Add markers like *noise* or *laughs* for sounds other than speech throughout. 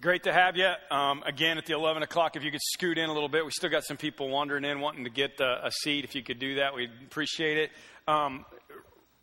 Great to have you. Um, again, at the 11 o'clock, if you could scoot in a little bit. We still got some people wandering in wanting to get uh, a seat. If you could do that, we'd appreciate it. Um,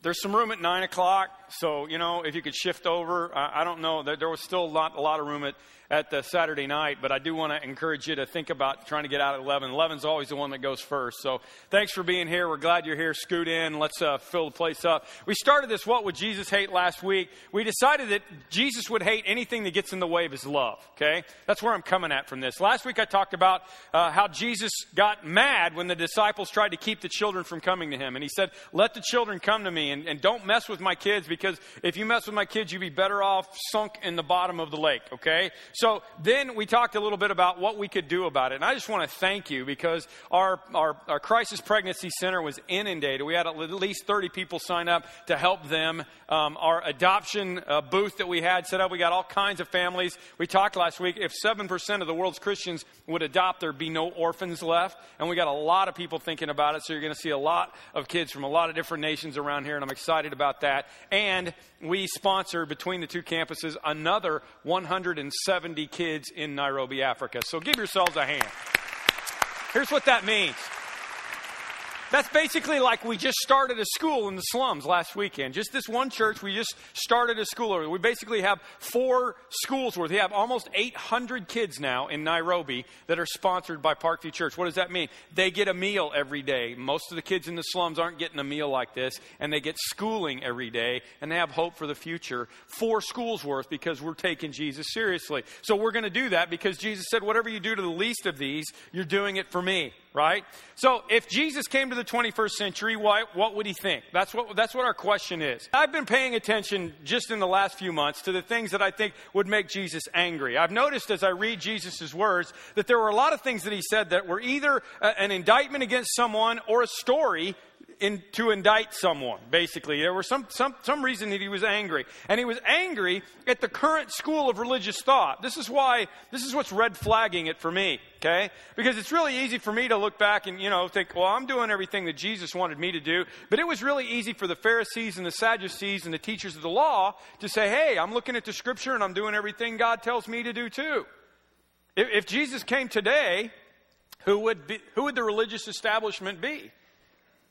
there's some room at 9 o'clock, so, you know, if you could shift over. I, I don't know. There, there was still a lot, a lot of room at, at the Saturday night, but I do want to encourage you to think about trying to get out at 11. 11's always the one that goes first. So thanks for being here. We're glad you're here. Scoot in. Let's uh, fill the place up. We started this What Would Jesus Hate last week. We decided that Jesus would hate anything that gets in the way of his love, okay? That's where I'm coming at from this. Last week I talked about uh, how Jesus got mad when the disciples tried to keep the children from coming to him. And he said, Let the children come to me and, and don't mess with my kids because if you mess with my kids, you'd be better off sunk in the bottom of the lake, okay? So then we talked a little bit about what we could do about it. And I just want to thank you because our, our, our crisis pregnancy center was inundated. We had at least 30 people sign up to help them. Um, our adoption uh, booth that we had set up, we got all kinds of families. We talked last week, if 7% of the world's Christians would adopt, there'd be no orphans left. And we got a lot of people thinking about it. So you're going to see a lot of kids from a lot of different nations around here. And I'm excited about that. And we sponsor between the two campuses another 170 kids in Nairobi, Africa. So give yourselves a hand. Here's what that means. That's basically like we just started a school in the slums last weekend. Just this one church, we just started a school. We basically have four schools worth. We have almost 800 kids now in Nairobi that are sponsored by Parkview Church. What does that mean? They get a meal every day. Most of the kids in the slums aren't getting a meal like this, and they get schooling every day, and they have hope for the future. Four schools worth because we're taking Jesus seriously. So we're going to do that because Jesus said, whatever you do to the least of these, you're doing it for me right? So if Jesus came to the 21st century, what, what would he think? That's what, that's what our question is. I've been paying attention just in the last few months to the things that I think would make Jesus angry. I've noticed as I read Jesus' words that there were a lot of things that he said that were either a, an indictment against someone or a story in, to indict someone, basically. There was some, some, some reason that he was angry. And he was angry at the current school of religious thought. This is why, this is what's red flagging it for me, okay? Because it's really easy for me to look back and, you know, think, well, I'm doing everything that Jesus wanted me to do. But it was really easy for the Pharisees and the Sadducees and the teachers of the law to say, hey, I'm looking at the scripture and I'm doing everything God tells me to do too. If, if Jesus came today, who would, be, who would the religious establishment be?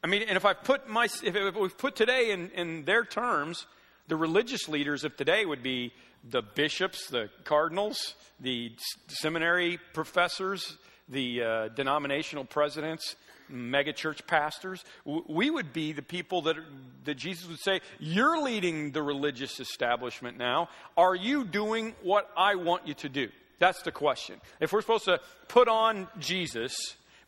I mean, and if I put my, if, we put today in, in their terms, the religious leaders of today would be the bishops, the cardinals, the seminary professors, the uh, denominational presidents, megachurch pastors. We would be the people that, that Jesus would say, You're leading the religious establishment now. Are you doing what I want you to do? That's the question. If we're supposed to put on Jesus,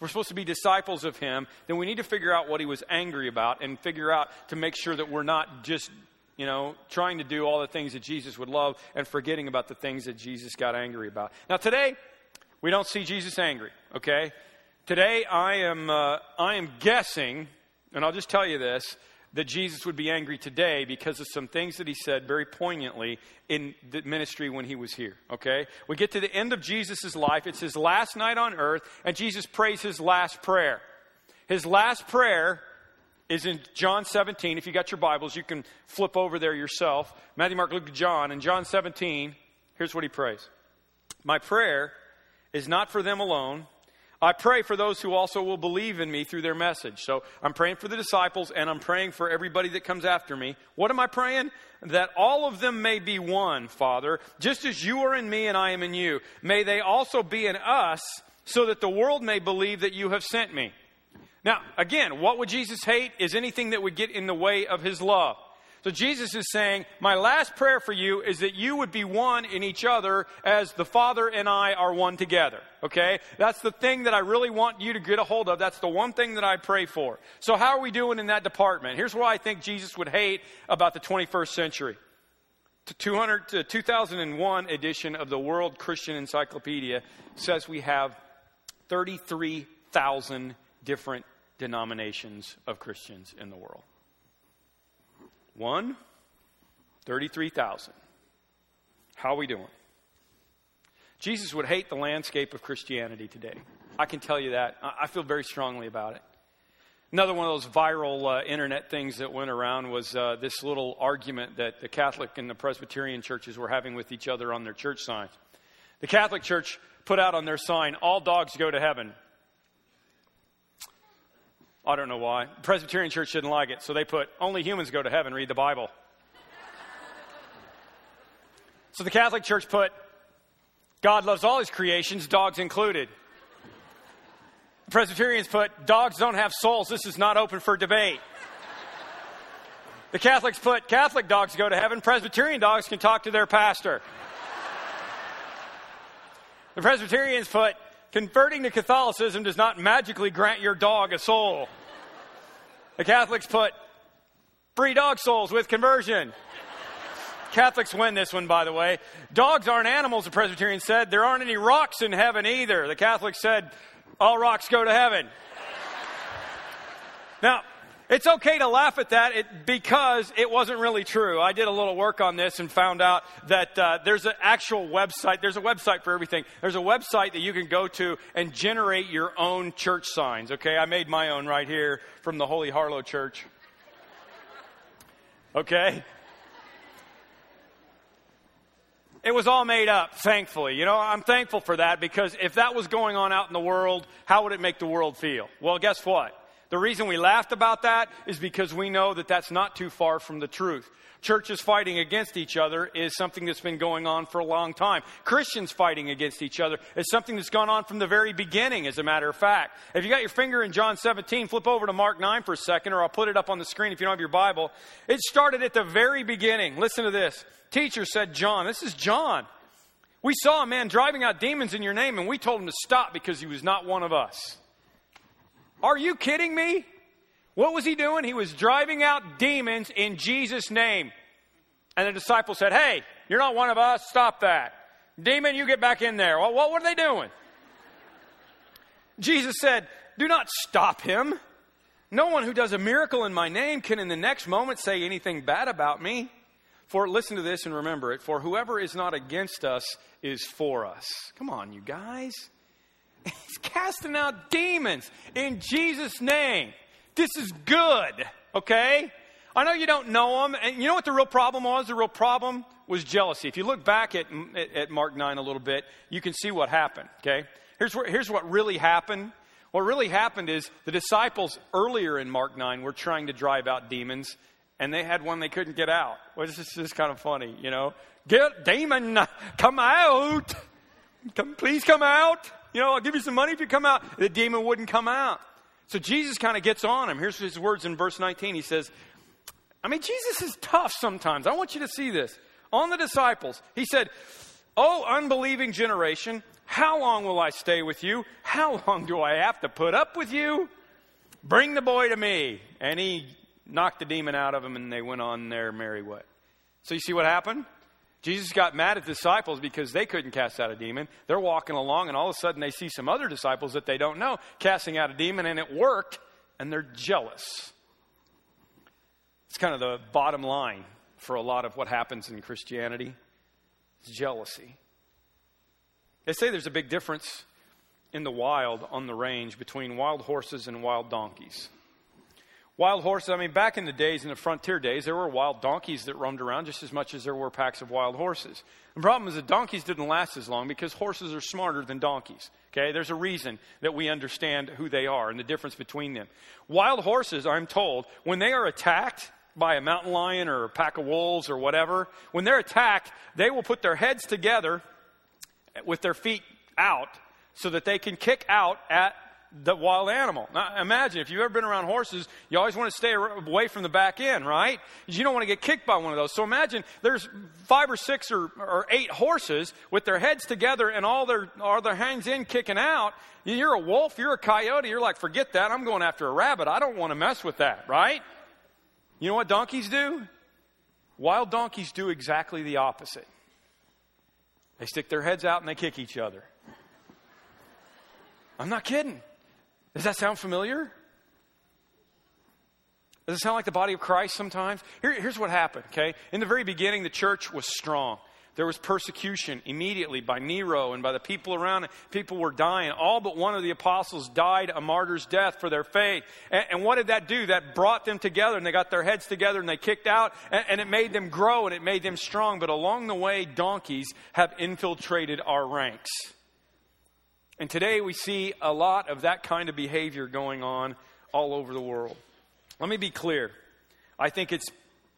we're supposed to be disciples of him, then we need to figure out what he was angry about and figure out to make sure that we're not just, you know, trying to do all the things that Jesus would love and forgetting about the things that Jesus got angry about. Now, today, we don't see Jesus angry, okay? Today, I am, uh, I am guessing, and I'll just tell you this, that Jesus would be angry today because of some things that he said very poignantly in the ministry when he was here. Okay? We get to the end of Jesus' life. It's his last night on earth, and Jesus prays his last prayer. His last prayer is in John 17. If you got your Bibles, you can flip over there yourself. Matthew, Mark, Luke, John. In John 17, here's what he prays My prayer is not for them alone I pray for those who also will believe in me through their message. So I'm praying for the disciples and I'm praying for everybody that comes after me. What am I praying? That all of them may be one, Father, just as you are in me and I am in you. May they also be in us so that the world may believe that you have sent me. Now, again, what would Jesus hate is anything that would get in the way of his love. So Jesus is saying, My last prayer for you is that you would be one in each other as the Father and I are one together. Okay? That's the thing that I really want you to get a hold of. That's the one thing that I pray for. So, how are we doing in that department? Here's what I think Jesus would hate about the 21st century. The 200 to uh, 2001 edition of the World Christian Encyclopedia says we have 33,000 different denominations of Christians in the world. One, 33,000. How are we doing? Jesus would hate the landscape of Christianity today. I can tell you that. I feel very strongly about it. Another one of those viral uh, internet things that went around was uh, this little argument that the Catholic and the Presbyterian churches were having with each other on their church signs. The Catholic Church put out on their sign, All dogs go to heaven. I don't know why. The Presbyterian Church didn't like it, so they put, Only humans go to heaven, read the Bible. so the Catholic Church put, God loves all his creations, dogs included. The Presbyterians put, Dogs don't have souls, this is not open for debate. The Catholics put, Catholic dogs go to heaven, Presbyterian dogs can talk to their pastor. The Presbyterians put, converting to Catholicism does not magically grant your dog a soul. The Catholics put, free dog souls with conversion. Catholics win this one, by the way. Dogs aren't animals, the Presbyterian said. There aren't any rocks in heaven either. The Catholics said, all rocks go to heaven. Now, it's okay to laugh at that because it wasn't really true. I did a little work on this and found out that uh, there's an actual website. There's a website for everything. There's a website that you can go to and generate your own church signs. Okay, I made my own right here from the Holy Harlow Church. Okay? It was all made up, thankfully. You know, I'm thankful for that because if that was going on out in the world, how would it make the world feel? Well, guess what? The reason we laughed about that is because we know that that's not too far from the truth. Churches fighting against each other is something that's been going on for a long time. Christians fighting against each other is something that's gone on from the very beginning, as a matter of fact. If you got your finger in John 17, flip over to Mark 9 for a second, or I'll put it up on the screen if you don't have your Bible. It started at the very beginning. Listen to this. Teacher said, John, this is John. We saw a man driving out demons in your name, and we told him to stop because he was not one of us. Are you kidding me? What was he doing? He was driving out demons in Jesus' name. And the disciples said, Hey, you're not one of us. Stop that. Demon, you get back in there. Well, what were they doing? Jesus said, Do not stop him. No one who does a miracle in my name can in the next moment say anything bad about me. For listen to this and remember it. For whoever is not against us is for us. Come on, you guys. He's casting out demons in Jesus' name. This is good, okay? I know you don't know him. And you know what the real problem was? The real problem was jealousy. If you look back at, at Mark 9 a little bit, you can see what happened, okay? Here's, what, here's what really happened. What really happened is the disciples earlier in Mark 9 were trying to drive out demons, and they had one they couldn't get out. Well, this is just kind of funny, you know? Get demon, come out! Come, please come out! You know, I'll give you some money if you come out. The demon wouldn't come out. So Jesus kind of gets on him. Here's his words in verse 19. He says, I mean, Jesus is tough sometimes. I want you to see this. On the disciples, he said, Oh, unbelieving generation, how long will I stay with you? How long do I have to put up with you? Bring the boy to me. And he knocked the demon out of him, and they went on their merry way. So you see what happened? Jesus got mad at disciples because they couldn't cast out a demon. They're walking along, and all of a sudden they see some other disciples that they don't know casting out a demon, and it worked, and they're jealous. It's kind of the bottom line for a lot of what happens in Christianity it's jealousy. They say there's a big difference in the wild on the range between wild horses and wild donkeys. Wild horses, I mean, back in the days, in the frontier days, there were wild donkeys that roamed around just as much as there were packs of wild horses. The problem is that donkeys didn't last as long because horses are smarter than donkeys. Okay? There's a reason that we understand who they are and the difference between them. Wild horses, I'm told, when they are attacked by a mountain lion or a pack of wolves or whatever, when they're attacked, they will put their heads together with their feet out so that they can kick out at the wild animal. Now, imagine if you've ever been around horses, you always want to stay away from the back end, right? You don't want to get kicked by one of those. So imagine there's five or six or, or eight horses with their heads together and all their, all their hands in kicking out. You're a wolf, you're a coyote, you're like, forget that, I'm going after a rabbit. I don't want to mess with that, right? You know what donkeys do? Wild donkeys do exactly the opposite. They stick their heads out and they kick each other. I'm not kidding. Does that sound familiar? Does it sound like the body of Christ sometimes? Here, here's what happened, okay? In the very beginning, the church was strong. There was persecution immediately by Nero and by the people around. People were dying. All but one of the apostles died a martyr's death for their faith. And, and what did that do? That brought them together and they got their heads together and they kicked out and, and it made them grow and it made them strong. But along the way, donkeys have infiltrated our ranks. And today we see a lot of that kind of behavior going on all over the world. Let me be clear. I think it's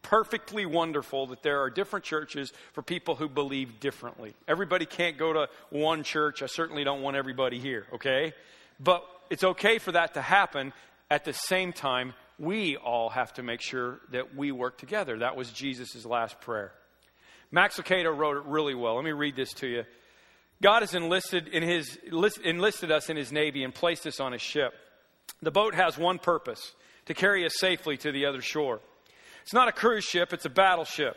perfectly wonderful that there are different churches for people who believe differently. Everybody can't go to one church. I certainly don't want everybody here, okay? But it's okay for that to happen. At the same time, we all have to make sure that we work together. That was Jesus' last prayer. Max Lucado wrote it really well. Let me read this to you. God has enlisted, in his, enlisted us in his navy and placed us on his ship. The boat has one purpose to carry us safely to the other shore. It's not a cruise ship, it's a battleship.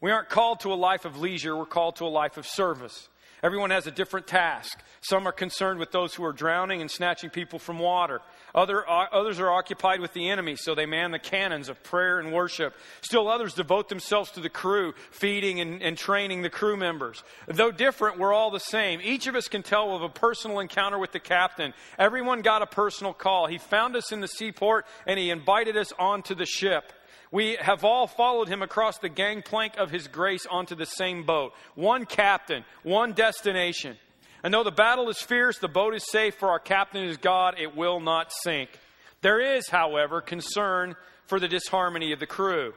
We aren't called to a life of leisure, we're called to a life of service. Everyone has a different task. Some are concerned with those who are drowning and snatching people from water. Other, uh, others are occupied with the enemy, so they man the cannons of prayer and worship. Still others devote themselves to the crew, feeding and, and training the crew members. Though different, we're all the same. Each of us can tell of a personal encounter with the captain. Everyone got a personal call. He found us in the seaport and he invited us onto the ship. We have all followed him across the gangplank of his grace onto the same boat. One captain, one destination. And though the battle is fierce, the boat is safe, for our captain is God, it will not sink. There is, however, concern for the disharmony of the crew.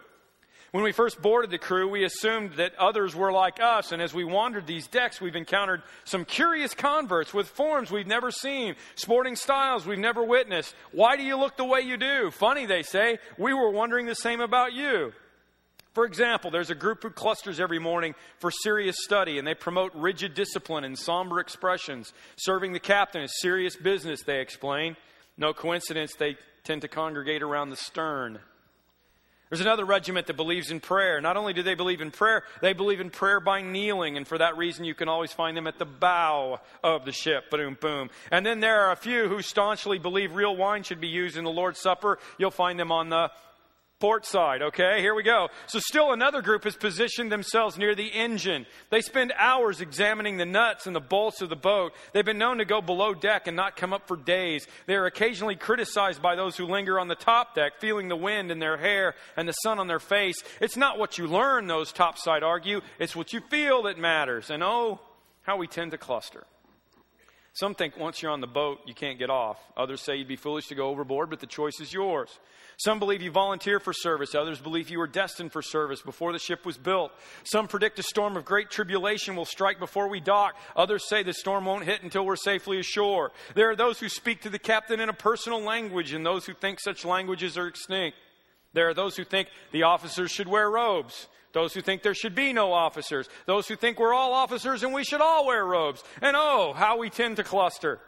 When we first boarded the crew, we assumed that others were like us, and as we wandered these decks, we've encountered some curious converts with forms we've never seen, sporting styles we've never witnessed. Why do you look the way you do? Funny, they say. We were wondering the same about you. For example, there's a group who clusters every morning for serious study, and they promote rigid discipline and somber expressions. Serving the captain is serious business, they explain. No coincidence, they tend to congregate around the stern. There's another regiment that believes in prayer. Not only do they believe in prayer, they believe in prayer by kneeling, and for that reason, you can always find them at the bow of the ship. Boom, boom. And then there are a few who staunchly believe real wine should be used in the Lord's Supper. You'll find them on the port side, okay? Here we go. So, still another group has positioned themselves near the engine. They spend hours examining the nuts and the bolts of the boat. They've been known to go below deck and not come up for days. They are occasionally criticized by those who linger on the top deck, feeling the wind in their hair and the sun on their face. It's not what you learn, those topside argue, it's what you feel that matters. And oh, how we tend to cluster. Some think once you're on the boat, you can't get off. Others say you'd be foolish to go overboard, but the choice is yours. Some believe you volunteer for service. Others believe you were destined for service before the ship was built. Some predict a storm of great tribulation will strike before we dock. Others say the storm won't hit until we're safely ashore. There are those who speak to the captain in a personal language and those who think such languages are extinct. There are those who think the officers should wear robes. Those who think there should be no officers. Those who think we're all officers and we should all wear robes. And oh, how we tend to cluster.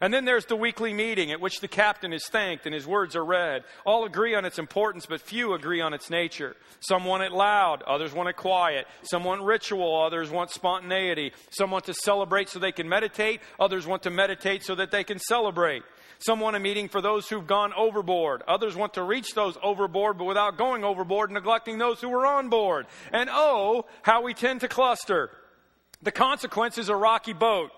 And then there's the weekly meeting at which the captain is thanked and his words are read. All agree on its importance, but few agree on its nature. Some want it loud, others want it quiet. Some want ritual, others want spontaneity. Some want to celebrate so they can meditate, others want to meditate so that they can celebrate. Some want a meeting for those who've gone overboard. Others want to reach those overboard, but without going overboard, and neglecting those who were on board. And oh, how we tend to cluster. The consequence is a rocky boat,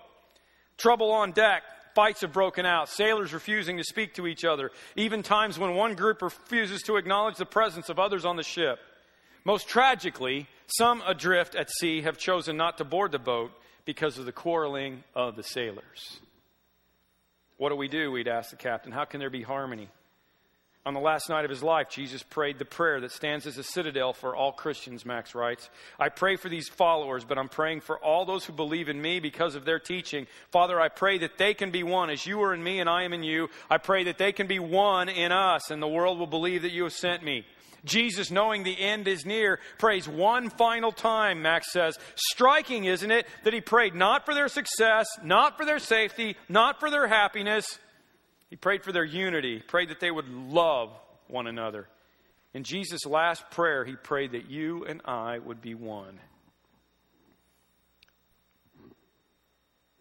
trouble on deck, Fights have broken out, sailors refusing to speak to each other, even times when one group refuses to acknowledge the presence of others on the ship. Most tragically, some adrift at sea have chosen not to board the boat because of the quarreling of the sailors. What do we do? We'd ask the captain. How can there be harmony? On the last night of his life, Jesus prayed the prayer that stands as a citadel for all Christians, Max writes. I pray for these followers, but I'm praying for all those who believe in me because of their teaching. Father, I pray that they can be one as you are in me and I am in you. I pray that they can be one in us and the world will believe that you have sent me. Jesus, knowing the end is near, prays one final time, Max says. Striking, isn't it, that he prayed not for their success, not for their safety, not for their happiness, he prayed for their unity, prayed that they would love one another. In Jesus' last prayer, he prayed that you and I would be one.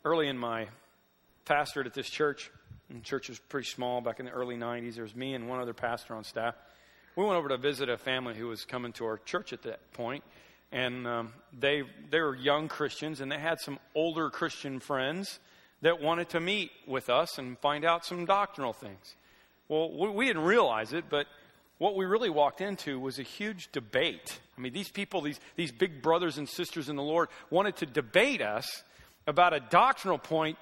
Early in my pastorate at this church, the church was pretty small back in the early 90s. There was me and one other pastor on staff. We went over to visit a family who was coming to our church at that. And um, they, they were young Christians, and they had some older Christian friends that wanted to meet with us and find out some doctrinal things. Well, we, didn't realize it, but what we really walked into was a huge debate. I mean, these people, these, these big brothers and sisters in the Lord, wanted to debate us about a doctrinal point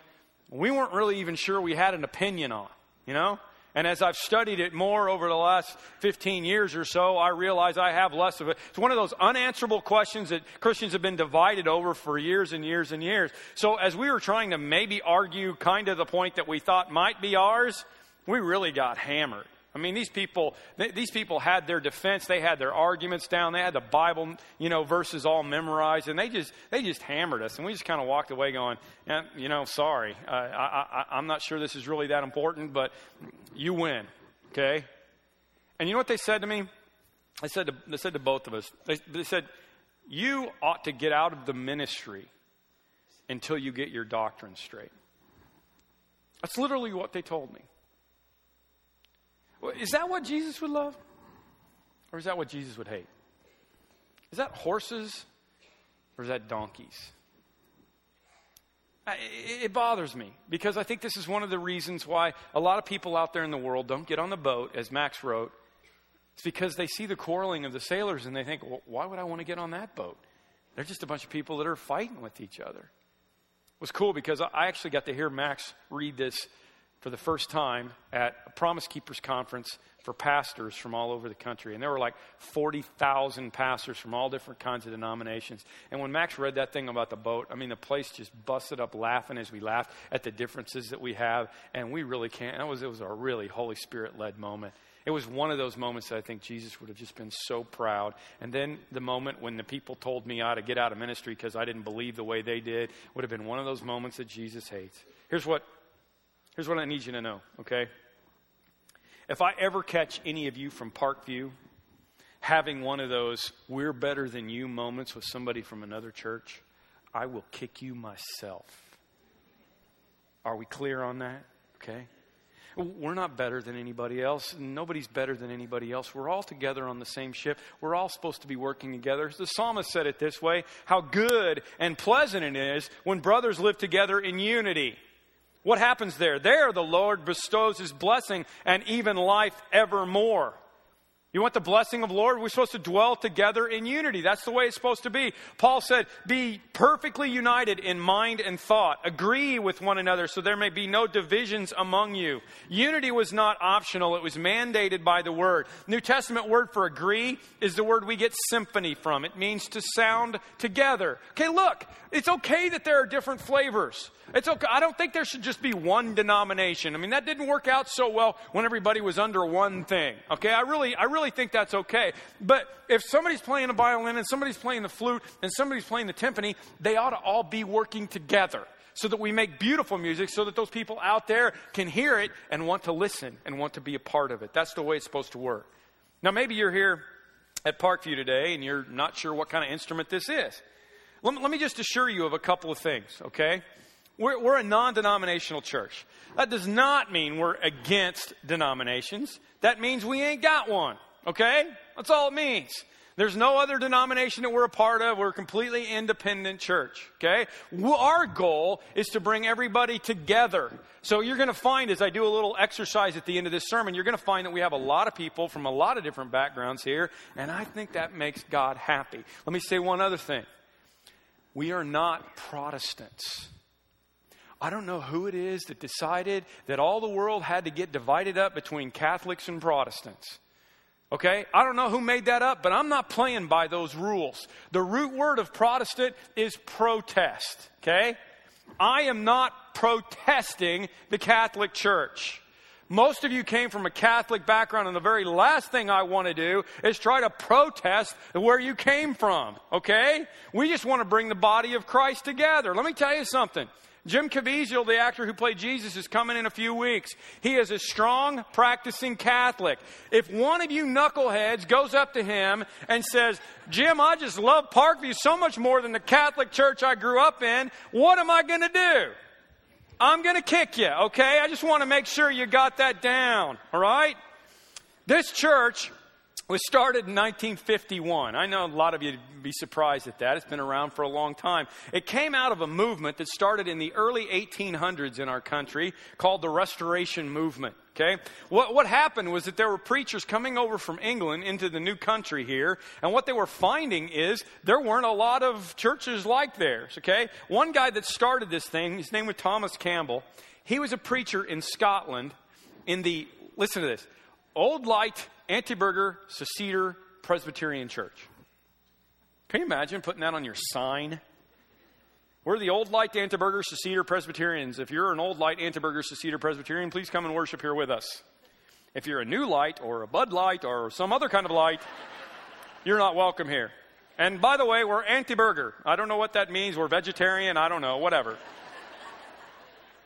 we weren't really even sure we had an opinion on, you know? And as I've studied it more over the last 15 years or so, I realize I have less of it. It's one of those unanswerable questions that Christians have been divided over for years and years and years. So as we were trying to maybe argue kind of the point that we thought might be ours, we really got hammered. I mean, these people, these people had their defense. They had their arguments down. They had the Bible, you know, verses all memorized, and they just, they just hammered us. And we just kind of walked away going, you know, sorry, uh, I, I, I'm not sure this is really that important, but you win, okay? And you know what they said to me? They said to, they said to both of us. They, they said, you ought to get out of the ministry until you get your doctrine straight. That's literally what they told me. Is that what Jesus would love? Or is that what Jesus would hate? Is that horses or is that donkeys? It bothers me because I think this is one of the reasons why a lot of people out there in the world don't get on the boat, as Max wrote. It's because they see the quarreling of the sailors and they think, well, why would I want to get on that boat? They're just a bunch of people that are fighting with each other. It was cool because I actually got to hear Max read this for the first time at a Promise Keepers conference for pastors from all over the country. And there were like 40,000 pastors from all different kinds of denominations. And when Max read that thing about the boat, I mean, the place just busted up laughing as we laughed at the differences that we have. And we really can't. It was, it was a really Holy Spirit led moment. It was one of those moments that I think Jesus would have just been so proud. And then the moment when the people told me I ought to get out of ministry because I didn't believe the way they did would have been one of those moments that Jesus hates. Here's what Here's what I need you to know, okay? If I ever catch any of you from Parkview having one of those we're better than you moments with somebody from another church, I will kick you myself. Are we clear on that? Okay? We're not better than anybody else. Nobody's better than anybody else. We're all together on the same ship. We're all supposed to be working together. The psalmist said it this way how good and pleasant it is when brothers live together in unity. What happens there? There, the Lord bestows his blessing and even life evermore. You want the blessing of the Lord? We're supposed to dwell together in unity. That's the way it's supposed to be. Paul said, Be perfectly united in mind and thought. Agree with one another so there may be no divisions among you. Unity was not optional, it was mandated by the word. New Testament word for agree is the word we get symphony from. It means to sound together. Okay, look, it's okay that there are different flavors. It's okay. I don't think there should just be one denomination. I mean, that didn't work out so well when everybody was under one thing. Okay, I really, I really think that's okay. But if somebody's playing the violin and somebody's playing the flute and somebody's playing the timpani, they ought to all be working together so that we make beautiful music so that those people out there can hear it and want to listen and want to be a part of it. That's the way it's supposed to work. Now, maybe you're here at Parkview today and you're not sure what kind of instrument this is. Let, let me just assure you of a couple of things, okay? We're, we're a non denominational church. That does not mean we're against denominations. That means we ain't got one. Okay? That's all it means. There's no other denomination that we're a part of. We're a completely independent church. Okay? Our goal is to bring everybody together. So you're going to find, as I do a little exercise at the end of this sermon, you're going to find that we have a lot of people from a lot of different backgrounds here, and I think that makes God happy. Let me say one other thing. We are not Protestants. I don't know who it is that decided that all the world had to get divided up between Catholics and Protestants. Okay? I don't know who made that up, but I'm not playing by those rules. The root word of Protestant is protest. Okay? I am not protesting the Catholic Church. Most of you came from a Catholic background, and the very last thing I want to do is try to protest where you came from, okay? We just want to bring the body of Christ together. Let me tell you something. Jim Caviezel, the actor who played Jesus, is coming in a few weeks. He is a strong, practicing Catholic. If one of you knuckleheads goes up to him and says, Jim, I just love Parkview so much more than the Catholic church I grew up in, what am I going to do? I'm going to kick you, okay? I just want to make sure you got that down, all right? This church was started in 1951. I know a lot of you would be surprised at that. It's been around for a long time. It came out of a movement that started in the early 1800s in our country called the Restoration Movement. Okay? What, what happened was that there were preachers coming over from England into the new country here, and what they were finding is there weren't a lot of churches like theirs. Okay? One guy that started this thing, his name was Thomas Campbell. He was a preacher in Scotland in the, listen to this, Old Light Anti-Burgher Seceder Presbyterian Church. Can you imagine putting that on your sign? We're the Old Light Anti-Burgher Seceder Presbyterians. If you're an Old Light Anti-Burgher Seceder Presbyterian, please come and worship here with us. If you're a new light or a Bud Light or some other kind of light, you're not welcome here. And by the way, we're anti burger. I don't know what that means. We're vegetarian. I don't know. Whatever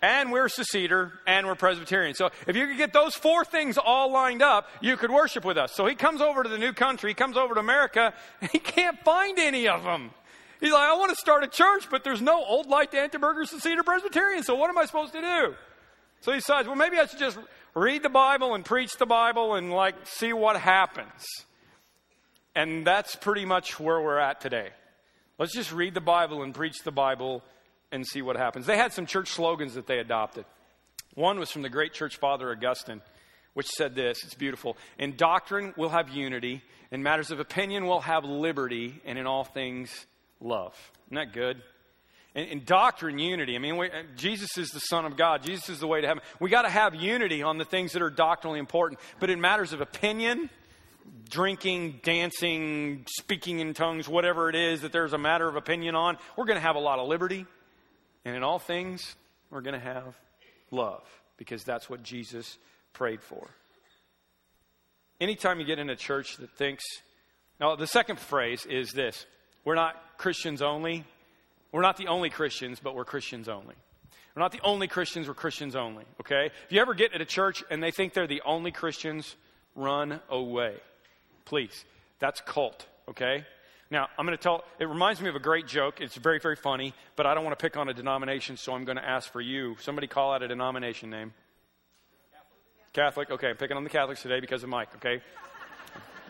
and we're Seceder, and we're Presbyterian. So if you could get those four things all lined up, you could worship with us. So he comes over to the new country, he comes over to America, and *laughs* he can't find any of them. He's like, I want to start a church, but there's no Old Light Anti-Burgher Seceder Presbyterian, so what am I supposed to do? So he decides, well, maybe I should just read the Bible and preach the Bible and, like, see what happens. And that's pretty much where we're at today. Let's just read the Bible and preach the Bible and see what happens. They had some church slogans that they adopted. One was from the great church father Augustine, which said this it's beautiful. In doctrine, we'll have unity. In matters of opinion, we'll have liberty. And in all things, love. Isn't that good? In, in doctrine, unity. I mean, we, uh, Jesus is the Son of God. Jesus is the way to heaven. We got to have unity on the things that are doctrinally important. But in matters of opinion, drinking, dancing, speaking in tongues, whatever it is that there's a matter of opinion on, we're going to have a lot of liberty. And in all things, we're going to have love because that's what Jesus prayed for. Anytime you get in a church that thinks, now the second phrase is this we're not Christians only. We're not the only Christians, but we're Christians only. We're not the only Christians, we're Christians only, okay? If you ever get at a church and they think they're the only Christians, run away. Please. That's cult, okay? Now, I'm going to tell, it reminds me of a great joke. It's very, very funny, but I don't want to pick on a denomination, so I'm going to ask for you. Somebody call out a denomination name. Catholic. Catholic. Okay, I'm picking on the Catholics today because of Mike, okay?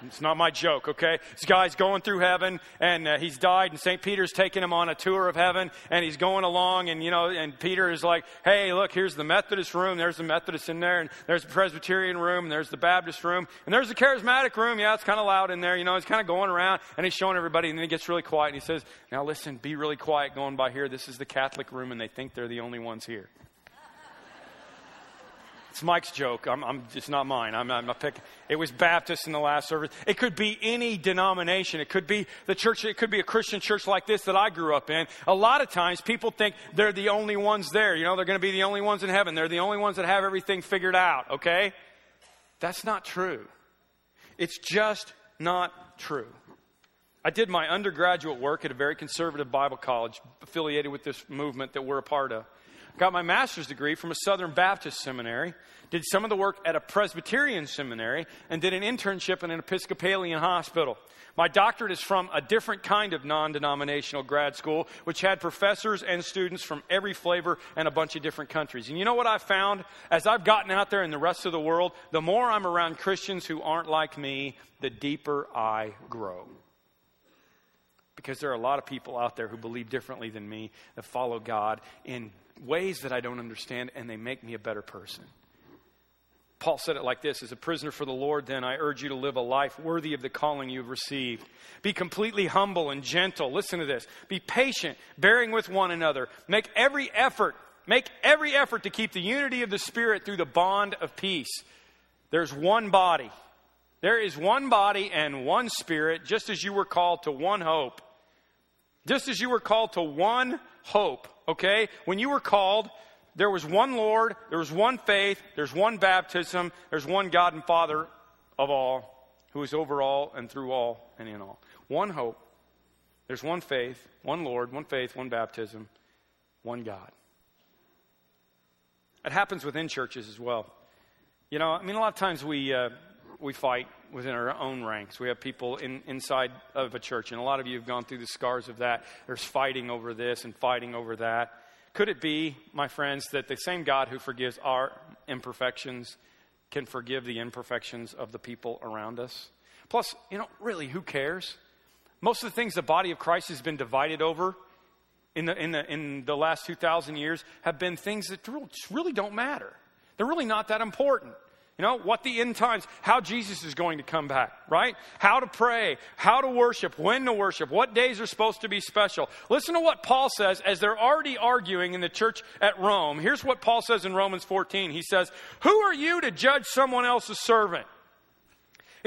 It's not my joke, okay? This guy's going through heaven, and uh, he's died, and St. Peter's taking him on a tour of heaven, and he's going along, and, you know, and Peter is like, hey, look, here's the Methodist room, there's the Methodist in there, and there's the Presbyterian room, and there's the Baptist room, and there's the Charismatic room. Yeah, it's kind of loud in there, you know, he's kind of going around, and he's showing everybody, and then he gets really quiet, and he says, now listen, be really quiet going by here. This is the Catholic room, and they think they're the only ones here. It's Mike's joke. I'm, I'm, it's not mine. I'm, I'm not picking. It was Baptist in the last service. It could be any denomination. It could be the church. It could be a Christian church like this that I grew up in. A lot of times people think they're the only ones there. You know, they're going to be the only ones in heaven. They're the only ones that have everything figured out. Okay? That's not true. It's just not true. I did my undergraduate work at a very conservative Bible college affiliated with this movement that we're a part of. Got my master's degree from a Southern Baptist seminary, did some of the work at a Presbyterian seminary, and did an internship in an Episcopalian hospital. My doctorate is from a different kind of non denominational grad school, which had professors and students from every flavor and a bunch of different countries. And you know what I found? As I've gotten out there in the rest of the world, the more I'm around Christians who aren't like me, the deeper I grow because there are a lot of people out there who believe differently than me that follow God in ways that I don't understand, and they make me a better person. Paul said it like this As a prisoner for the Lord, then, I urge you to live a life worthy of the calling you've received. Be completely humble and gentle. Listen to this. Be patient, bearing with one another. Make every effort, make every effort to keep the unity of the Spirit through the bond of peace. There's one body. There is one body and one Spirit, just as you were called to one hope. Just as you were called to one hope okay? When you were called, there was one Lord, there was one faith, there's one baptism, there's one God and Father of all, who is over all and through all and in all. One hope. There's one faith, one Lord, one faith, one baptism, one God. It happens within churches as well. You know, I mean, a lot of times we, uh, we fight within our own ranks. We have people in, inside of a church, and a lot of you have gone through the scars of that. There's fighting over this and fighting over that. Could it be, my friends, that the same God who forgives our imperfections can forgive the imperfections of the people around us? Plus, you know, really, who cares? Most of the things the body of Christ has been divided over in the, in the, in the last 2,000 years have been things that really don't matter. They're really not that important. You know, what the end times, how Jesus is going to come back, right? How to pray, how to worship, when to worship, what days are supposed to be special. Listen to what Paul says as they're already arguing in the church at Rome. Here's what Paul says in Romans 14. He says, Who are you to judge someone else's servant?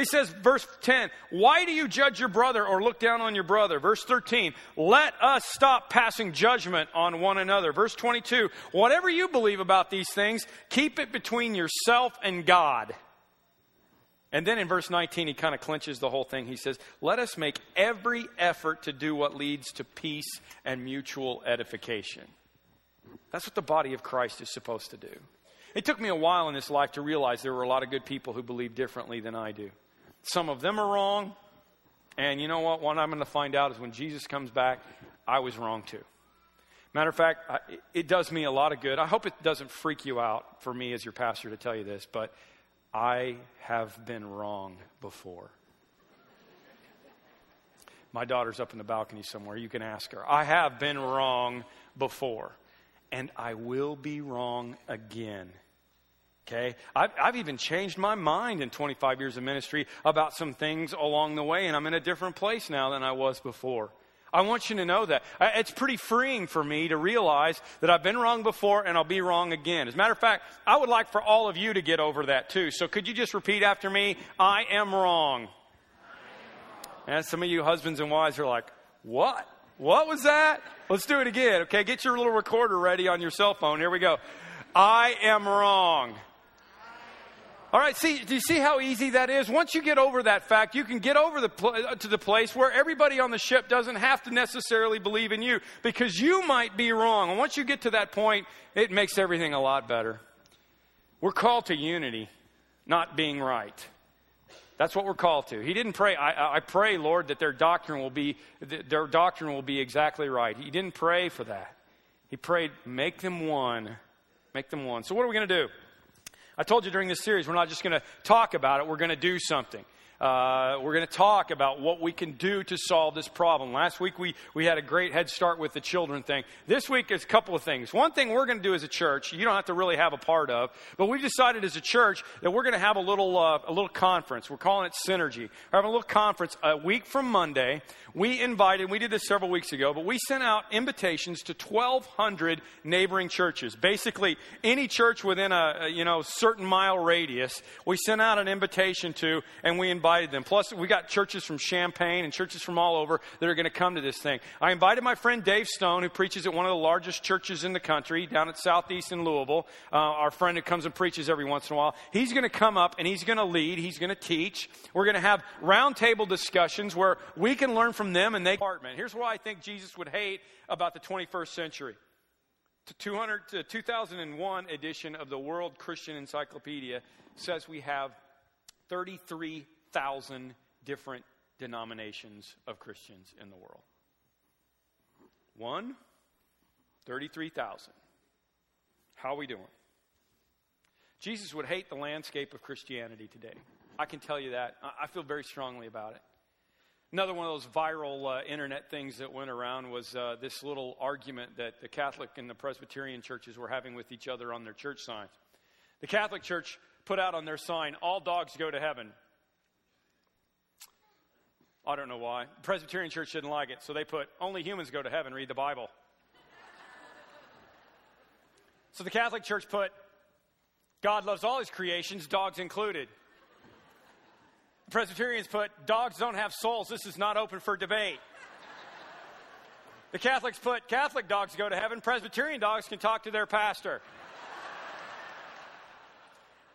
He says, verse 10, why do you judge your brother or look down on your brother? Verse 13, let us stop passing judgment on one another. Verse 22, whatever you believe about these things, keep it between yourself and God. And then in verse 19, he kind of clinches the whole thing. He says, Let us make every effort to do what leads to peace and mutual edification. That's what the body of Christ is supposed to do. It took me a while in this life to realize there were a lot of good people who believe differently than I do. Some of them are wrong. And you know what? What I'm going to find out is when Jesus comes back, I was wrong too. Matter of fact, it does me a lot of good. I hope it doesn't freak you out for me as your pastor to tell you this, but I have been wrong before. My daughter's up in the balcony somewhere. You can ask her. I have been wrong before, and I will be wrong again. Okay? I've, I've, even changed my mind in 25 years of ministry about some things along the way, and I'm in a different place now than I was before. I want you to know that. It's pretty freeing for me to realize that I've been wrong before and I'll be wrong again. As a matter of fact, I would like for all of you to get over that too. So could you just repeat after me? I am wrong. And some of you husbands and wives are like, what? What was that? Let's do it again. Okay, get your little recorder ready on your cell phone. Here we go. I am wrong. All right, see, do you see how easy that is? Once you get over that fact, you can get over the pl- uh, to the place where everybody on the ship doesn't have to necessarily believe in you because you might be wrong. And once you get to that point, it makes everything a lot better. We're called to unity, not being right. That's what we're called to. He didn't pray, I, I pray, Lord, that their doctrine will be their doctrine will be exactly right. He didn't pray for that. He prayed, make them one. Make them one. So what are we going to do? I told you during this series, we're not just going to talk about it, we're going to do something. Uh, we're going to talk about what we can do to solve this problem. Last week we, we had a great head start with the children thing. This week is a couple of things. One thing we're going to do as a church, you don't have to really have a part of, but we've decided as a church that we're going to have a little, uh, a little conference. We're calling it Synergy. We're having a little conference a week from Monday. We invited, we did this several weeks ago, but we sent out invitations to 1,200 neighboring churches. Basically, any church within a, you know, certain mile radius, we sent out an invitation to, and we invited invited them. Plus, we got churches from Champaign and churches from all over that are going to come to this thing. I invited my friend Dave Stone, who preaches at one of the largest churches in the country down at Southeast in Louisville. Uh, our friend who comes and preaches every once in a while. He's going to come up and he's going to lead. He's going to teach. We're going to have roundtable discussions where we can learn from them and they department. Here's what I think Jesus would hate about the 21st century. The 200 to 2001 edition of the World Christian Encyclopedia says we have 33 thousand different denominations of Christians in the world. One, 33,000. How are we doing? Jesus would hate the landscape of Christianity today. I can tell you that. I feel very strongly about it. Another one of those viral uh, internet things that went around was uh, this little argument that the Catholic and the Presbyterian churches were having with each other on their church signs. The Catholic Church put out on their sign, All dogs go to heaven. I don't know why. The Presbyterian church didn't like it, so they put, only humans go to heaven, read the Bible. so the Catholic Church put, God loves all his creations, dogs included. The Presbyterians put, dogs don't have souls, this is not open for debate. The Catholics put, Catholic dogs go to heaven, Presbyterian dogs can talk to their pastor.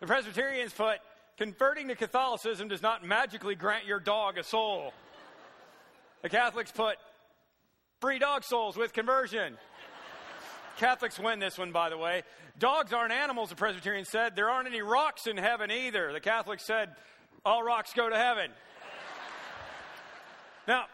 The Presbyterians put, Converting to Catholicism does not magically grant your dog a soul. The Catholics put free dog souls with conversion. Catholics win this one, by the way. Dogs aren't animals, the Presbyterian said. There aren't any rocks in heaven either. The Catholics said, all rocks go to heaven. now,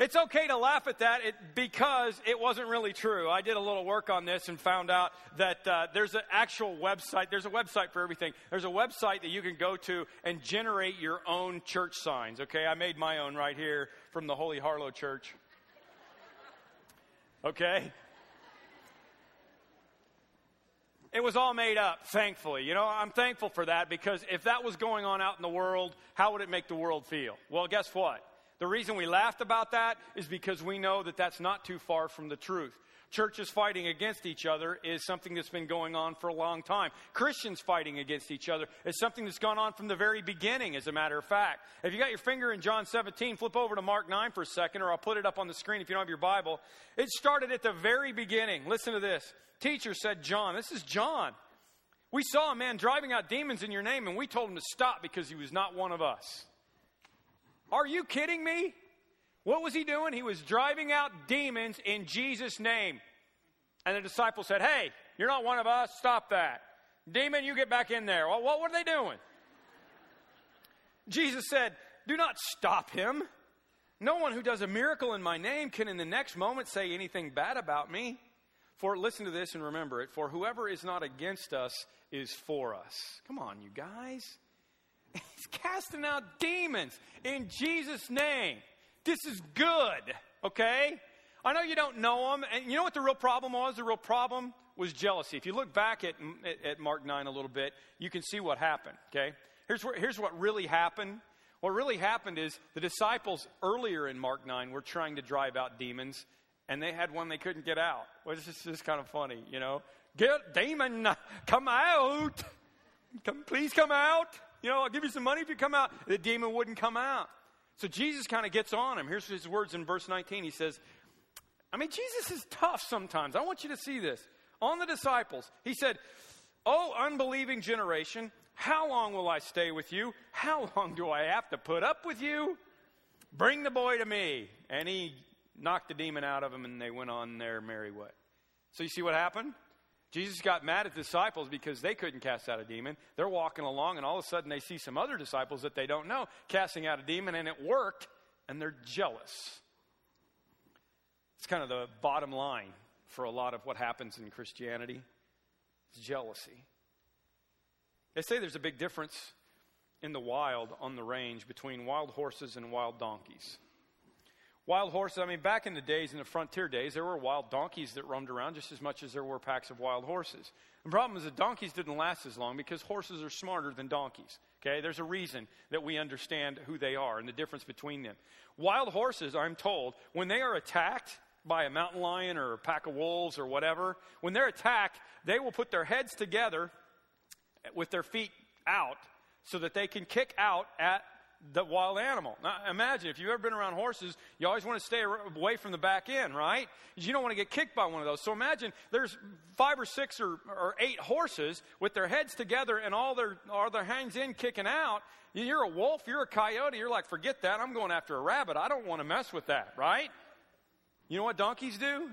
It's okay to laugh at that because it wasn't really true. I did a little work on this and found out that uh, there's an actual website. There's a website for everything. There's a website that you can go to and generate your own church signs. Okay, I made my own right here from the Holy Harlow Church. Okay? It was all made up, thankfully. You know, I'm thankful for that because if that was going on out in the world, how would it make the world feel? Well, guess what? The reason we laughed about that is because we know that that's not too far from the truth. Churches fighting against each other is something that's been going on for a long time. Christians fighting against each other is something that's gone on from the very beginning, as a matter of fact. If you got your finger in John 17, flip over to Mark 9 for a second, or I'll put it up on the screen if you don't have your Bible. It started at the very beginning. Listen to this. Teacher said, John, this is John. We saw a man driving out demons in your name, and we told him to stop because he was not one of us. Are you kidding me? What was he doing? He was driving out demons in Jesus' name. And the disciples said, Hey, you're not one of us. Stop that. Demon, you get back in there. Well, what were they doing? Jesus said, Do not stop him. No one who does a miracle in my name can in the next moment say anything bad about me. For listen to this and remember it. For whoever is not against us is for us. Come on, you guys. He's casting out demons in Jesus' name. This is good, okay? I know you don't know him. And you know what the real problem was? The real problem was jealousy. If you look back at, at, Mark 9 a little bit, you can see what happened, okay? Here's, here's what really happened. What really happened is the disciples earlier in Mark 9 were trying to drive out demons, and they had one they couldn't get out. Well, this is just kind of funny, you know? Get demon, *laughs* come out. Come, please come out. You know, I'll give you some money if you come out. The demon wouldn't come out. So Jesus kind of gets on him. Here's his words in verse 19. He says, I mean, Jesus is tough sometimes. I want you to see this. On the disciples, he said, Oh, unbelieving generation, how long will I stay with you? How *laughs* long do I have to put up with you? Bring the boy to me. And he knocked the demon out of him, and they went on their merry way. So you see what happened? Jesus got mad at disciples because they couldn't cast out a demon. They're walking along, and all of a sudden they see some other disciples that they don't know casting out a demon, and it worked, and they're jealous. It's kind of the bottom line for a lot of what happens in Christianity it's jealousy. They say there's a big difference in the wild on the range between wild horses and wild donkeys. Wild horses, I mean, back in the days, in the frontier days, there were wild donkeys that roamed around just as much as there were packs of wild horses. The problem is that donkeys didn't last as long because horses are smarter than donkeys. Okay, there's a reason that we understand who they are and the difference between them. Wild horses, I'm told, when they are attacked by a mountain lion or a pack of wolves or whatever, when they're attacked, they will put their heads together with their feet out so that they can kick out at the wild animal. Now, imagine if you've ever been around horses, you always want to stay away from the back end, right? You don't want to get kicked by one of those. So imagine there's five or six or, or eight horses with their heads together and all their, all their hands in kicking out. You're a wolf, you're a coyote, you're like, forget that, I'm going after a rabbit. I don't want to mess with that, right? You know what donkeys do?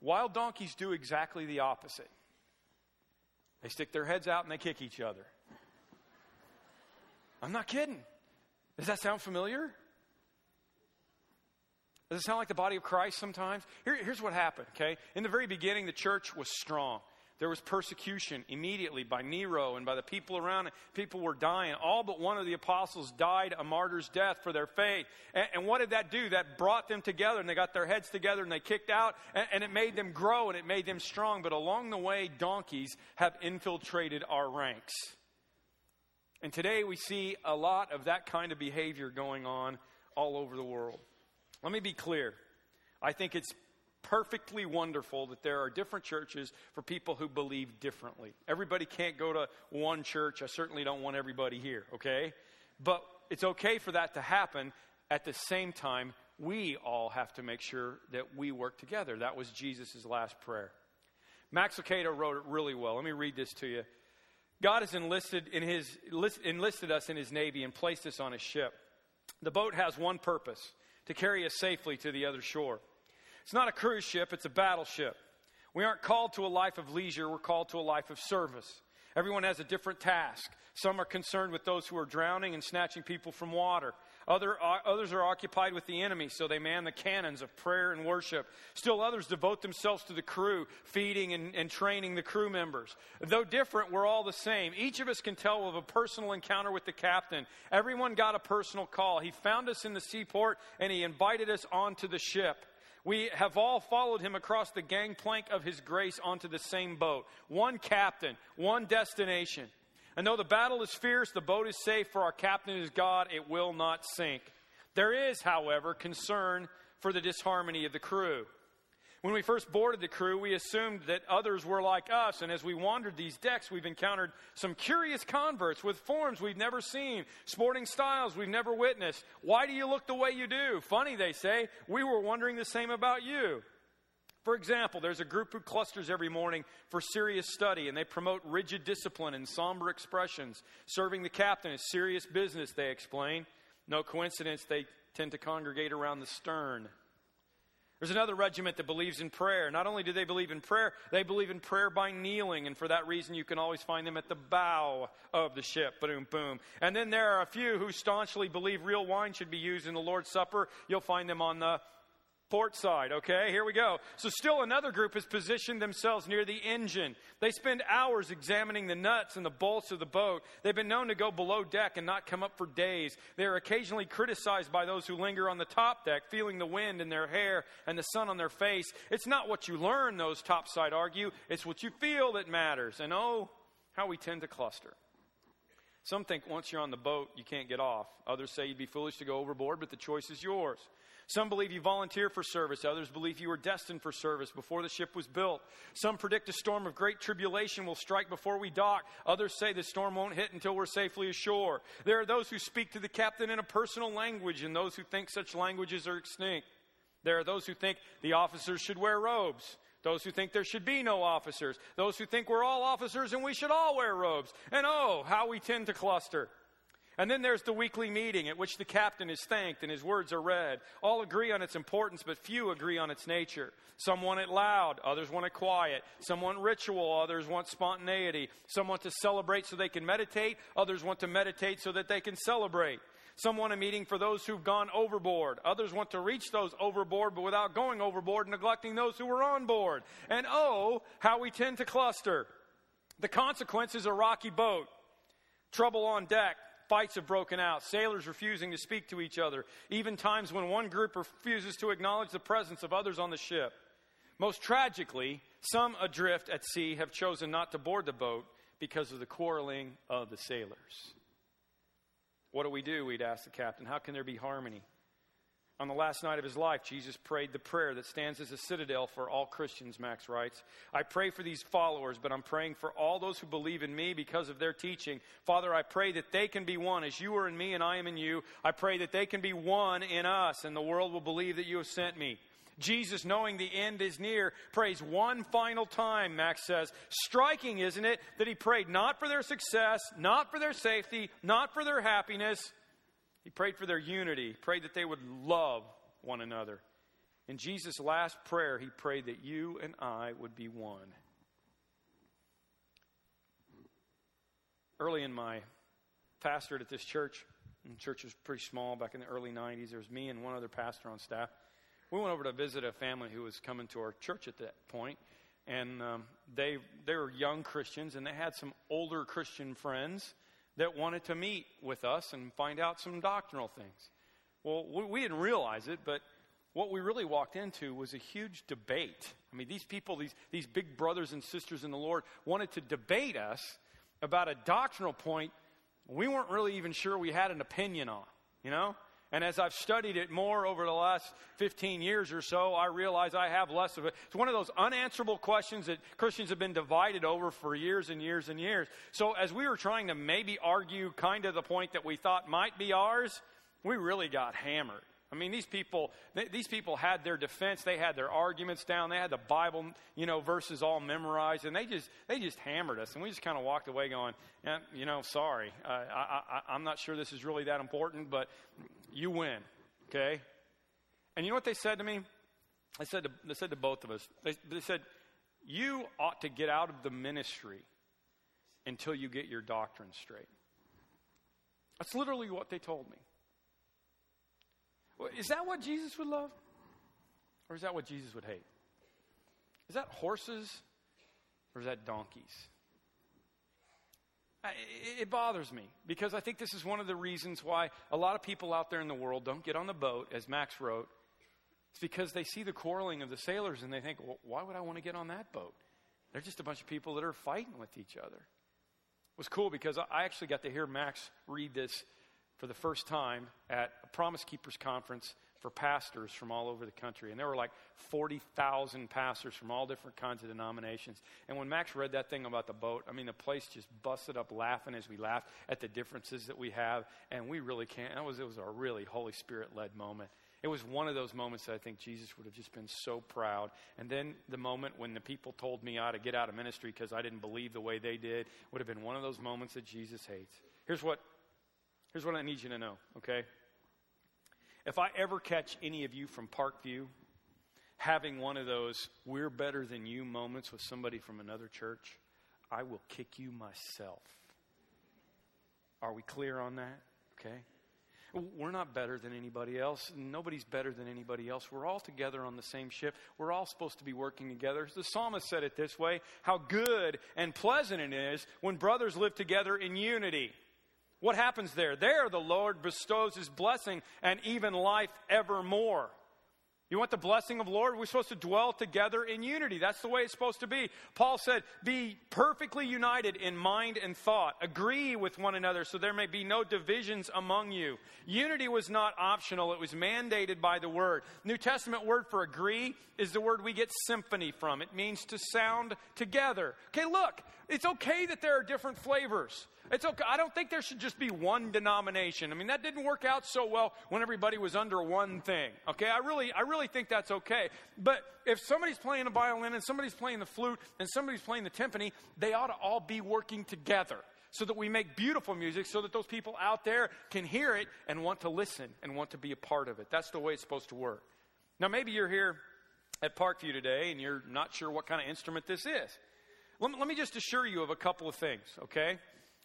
Wild donkeys do exactly the opposite. They stick their heads out and they kick each other. I'm not kidding. Does that sound familiar? Does it sound like the body of Christ sometimes? Here, here's what happened, okay? In the very beginning, the church was strong. There was persecution immediately by Nero and by the people around it. People were dying. All but one of the apostles died a martyr's death for their faith. And, and what did that do? That brought them together and they got their heads together and they kicked out and, and it made them grow and it made them strong. But along the way, donkeys have infiltrated our ranks. And today we see a lot of that kind of behavior going on all over the world. Let me be clear. I think it's perfectly wonderful that there are different churches for people who believe differently. Everybody can't go to one church. I certainly don't want everybody here, okay? But it's okay for that to happen. At the same time, we all have to make sure that we work together. That was Jesus' last prayer. Max Lucado wrote it really well. Let me read this to you. God has enlisted, in his, enlisted us in his navy and placed us on his ship. The boat has one purpose to carry us safely to the other shore. It's not a cruise ship, it's a battleship. We aren't called to a life of leisure, we're called to a life of service. Everyone has a different task. Some are concerned with those who are drowning and snatching people from water. Other, uh, others are occupied with the enemy, so they man the cannons of prayer and worship. Still others devote themselves to the crew, feeding and, and training the crew members. Though different, we're all the same. Each of us can tell of a personal encounter with the captain. Everyone got a personal call. He found us in the seaport and he invited us onto the ship. We have all followed him across the gangplank of his grace onto the same boat. One captain, one destination. And though the battle is fierce, the boat is safe, for our captain is God, it will not sink. There is, however, concern for the disharmony of the crew. When we first boarded the crew, we assumed that others were like us, and as we wandered these decks, we've encountered some curious converts with forms we've never seen, sporting styles we've never witnessed. Why do you look the way you do? Funny, they say. We were wondering the same about you. For example, there's a group who clusters every morning for serious study, and they promote rigid discipline and somber expressions. Serving the captain is serious business, they explain. No coincidence, they tend to congregate around the stern. There's another regiment that believes in prayer. Not only do they believe in prayer, they believe in prayer by kneeling, and for that reason, you can always find them at the bow of the ship. Boom, boom. And then there are a few who staunchly believe real wine should be used in the Lord's Supper. You'll find them on the port side, okay? Here we go. So, still another group has positioned themselves near the engine. They spend hours examining the nuts and the bolts of the boat. They've been known to go below deck and not come up for days. They are occasionally criticized by those who linger on the top deck, feeling the wind in their hair and the sun on their face. It's not what you learn, those topside argue, it's what you feel that matters. And oh, how we tend to cluster. Some think once you're on the boat, you can't get off. Others say you'd be foolish to go overboard, but the choice is yours. Some believe you volunteer for service. Others believe you were destined for service before the ship was built. Some predict a storm of great tribulation will strike before we dock. Others say the storm won't hit until we're safely ashore. There are those who speak to the captain in a personal language and those who think such languages are extinct. There are those who think the officers should wear robes. Those who think there should be no officers. Those who think we're all officers and we should all wear robes. And oh, how we tend to cluster. And then there's the weekly meeting at which the captain is thanked and his words are read. All agree on its importance, but few agree on its nature. Some want it loud, others want it quiet. Some want ritual, others want spontaneity. Some want to celebrate so they can meditate, others want to meditate so that they can celebrate. Some want a meeting for those who've gone overboard. Others want to reach those overboard, but without going overboard, neglecting those who were on board. And oh, how we tend to cluster. The consequence is a rocky boat, trouble on deck, Fights have broken out, sailors refusing to speak to each other, even times when one group refuses to acknowledge the presence of others on the ship. Most tragically, some adrift at sea have chosen not to board the boat because of the quarreling of the sailors. What do we do? We'd ask the captain. How can there be harmony? On the last night of his life, Jesus prayed the prayer that stands as a citadel for all Christians, Max writes. I pray for these followers, but I'm praying for all those who believe in me because of their teaching. Father, I pray that they can be one as you are in me and I am in you. I pray that they can be one in us and the world will believe that you have sent me. Jesus, knowing the end is near, prays one final time, Max says. Striking, isn't it, that he prayed not for their success, not for their safety, not for their happiness he prayed for their unity, he prayed that they would love one another. In Jesus' last prayer, he prayed that you and I would be one. Early in my pastorate at this church, the church was pretty small back in the early 90s. There was me and one other pastor on staff. We went over to visit a family who was coming to our church at that point, and um, they they were young Christians, and they had some older Christian friends that wanted to meet with us and find out some doctrinal things. Well, we, didn't realize it, but what we really walked into was a huge debate. I mean, these people, these, these big brothers and sisters in the Lord, wanted to debate us about a doctrinal point we weren't really even sure we had an opinion on, you know? And as I've studied it more over the last 15 years or so, I realize I have less of it. It's one of those unanswerable questions that Christians have been divided over for years and years and years. So as we were trying to maybe argue kind of the point that we thought might be ours, we really got hammered. I mean, these people, these people had their defense. They had their arguments down. They had the Bible, you know, verses all memorized, and they just, they just hammered us. And we just kind of walked away going, yeah, you know, sorry, uh, I, I, I'm not sure this is really that important, but you win, okay? And you know what they said to me? They said to, they said to both of us. They, they said, you ought to get out of the ministry until you get your doctrine straight. That's literally what they told me. Is that what Jesus would love? Or is that what Jesus would hate? Is that horses or is that donkeys? It bothers me because I think this is one of the reasons why a lot of people out there in the world don't get on the boat, as Max wrote. It's because they see the quarreling of the sailors and they think, well, why would I want to get on that boat? They're just a bunch of people that are fighting with each other. It was cool because I actually got to hear Max read this for the first time at a Promise Keepers conference for pastors from all over the country. And there were like 40,000 pastors from all different kinds of denominations. And when Max read that thing about the boat, I mean, the place just busted up laughing as we laughed at the differences that we have. And we really can't. That was, it was a really Holy Spirit led moment. It was one of those moments that I think Jesus would have just been so proud. And then the moment when the people told me I ought to get out of ministry because I didn't believe the way they did would have been one of those moments that Jesus hates. Here's what, here's what I need you to know, okay? If I ever catch any of you from Parkview having one of those we're better than you moments with somebody from another church, I will kick you myself. Are we clear on that? Okay. We're not better than anybody else. Nobody's better than anybody else. We're all together on the same ship. We're all supposed to be working together. The psalmist said it this way how good and pleasant it is when brothers live together in unity. What happens there? There, the Lord bestows his blessing and even life evermore. You want the blessing of the Lord? We're supposed to dwell together in unity. That's the way it's supposed to be. Paul said, Be perfectly united in mind and thought. Agree with one another so there may be no divisions among you. Unity was not optional, it was mandated by the word. New Testament word for agree is the word we get symphony from. It means to sound together. Okay, look, it's okay that there are different flavors. It's okay. I don't think there should just be one denomination. I mean, that didn't work out so well when everybody was under one thing. Okay, I really, I really think that's okay. But if somebody's playing the violin and somebody's playing the flute and somebody's playing the timpani, they ought to all be working together so that we make beautiful music so that those people out there can hear it and want to listen and want to be a part of it. That's the way it's supposed to work. Now, maybe you're here at Parkview today and you're not sure what kind of instrument this is. Let me, let me just assure you of a couple of things, okay?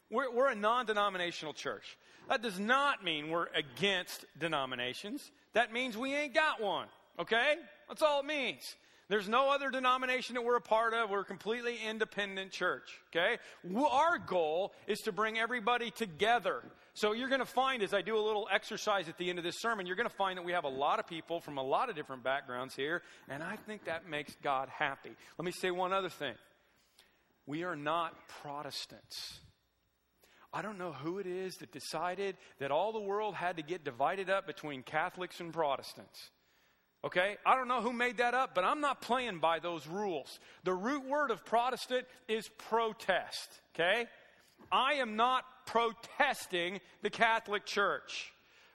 We're, we're a non denominational church. That does not mean we're against denominations. That means we ain't got one, okay? That's all it means. There's no other denomination that we're a part of. We're a completely independent church, okay? Our goal is to bring everybody together. So you're going to find, as I do a little exercise at the end of this sermon, you're going to find that we have a lot of people from a lot of different backgrounds here, and I think that makes God happy. Let me say one other thing. We are not Protestants. I don't know who it is that decided that all the world had to get divided up between Catholics and Protestants. Okay? I don't know who made that up, but I'm not playing by those rules. The root word of Protestant is protest. Okay? I am not protesting the Catholic Church.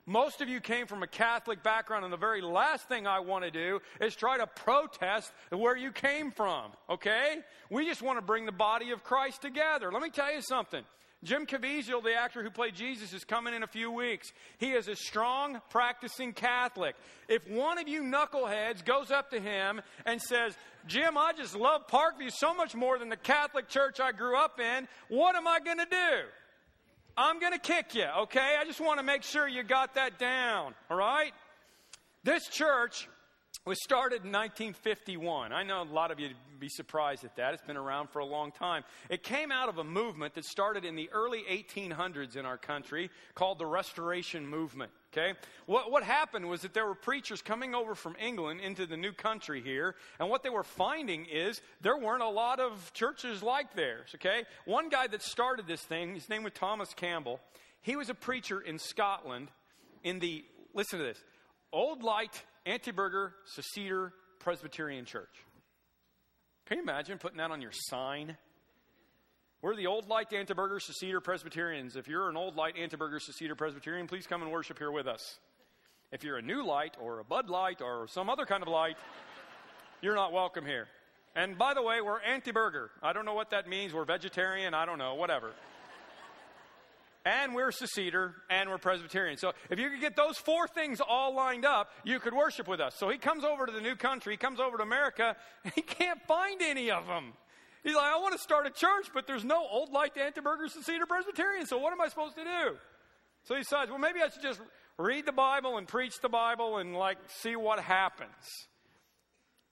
Most of you came from a Catholic background, and the very last thing I want to do is try to protest where you came from, okay? We just want to bring the body of Christ together. Let me tell you something. Jim Caviezel, the actor who played Jesus, is coming in a few weeks. He is a strong, practicing Catholic. If one of you knuckleheads goes up to him and says, Jim, I just love Parkview so much more than the Catholic church I grew up in, what am I going to do? I'm going to kick you, okay? I just want to make sure you got that down, all right? This church was started in 1951. I know a lot of you would be surprised at that. It's been around for a long time. It came out of a movement that started in the early 1800s in our country called the Restoration Movement. Okay? What, what happened was that there were preachers coming over from England into the new country here, and what they were finding is there weren't a lot of churches like theirs. Okay? One guy that started this thing, his name was Thomas Campbell, he was a preacher in Scotland in the, listen to this, Old Light Anti-Burgher Seceder Presbyterian Church. Can you imagine putting that on your sign? We're the Old Light Anti-Burgher Seceder Presbyterians. If you're an Old Light Anti-Burgher Seceder Presbyterian, please come and worship here with us. If you're a new light or a Bud Light or some other kind of light, you're not welcome here. And by the way, we're anti burger. I don't know what that means. We're vegetarian. I don't know. Whatever. And we're Seceder and we're Presbyterian. So if you could get those four things all lined up, you could worship with us. So he comes over to the new country, he comes over to America, and he can't find any of them. He's like, I want to start a church, but there's no Old Light Anti-Burgher Seceder Presbyterian, so what am I supposed to do? So he decides, well, maybe I should just read the Bible and preach the Bible and like see what happens.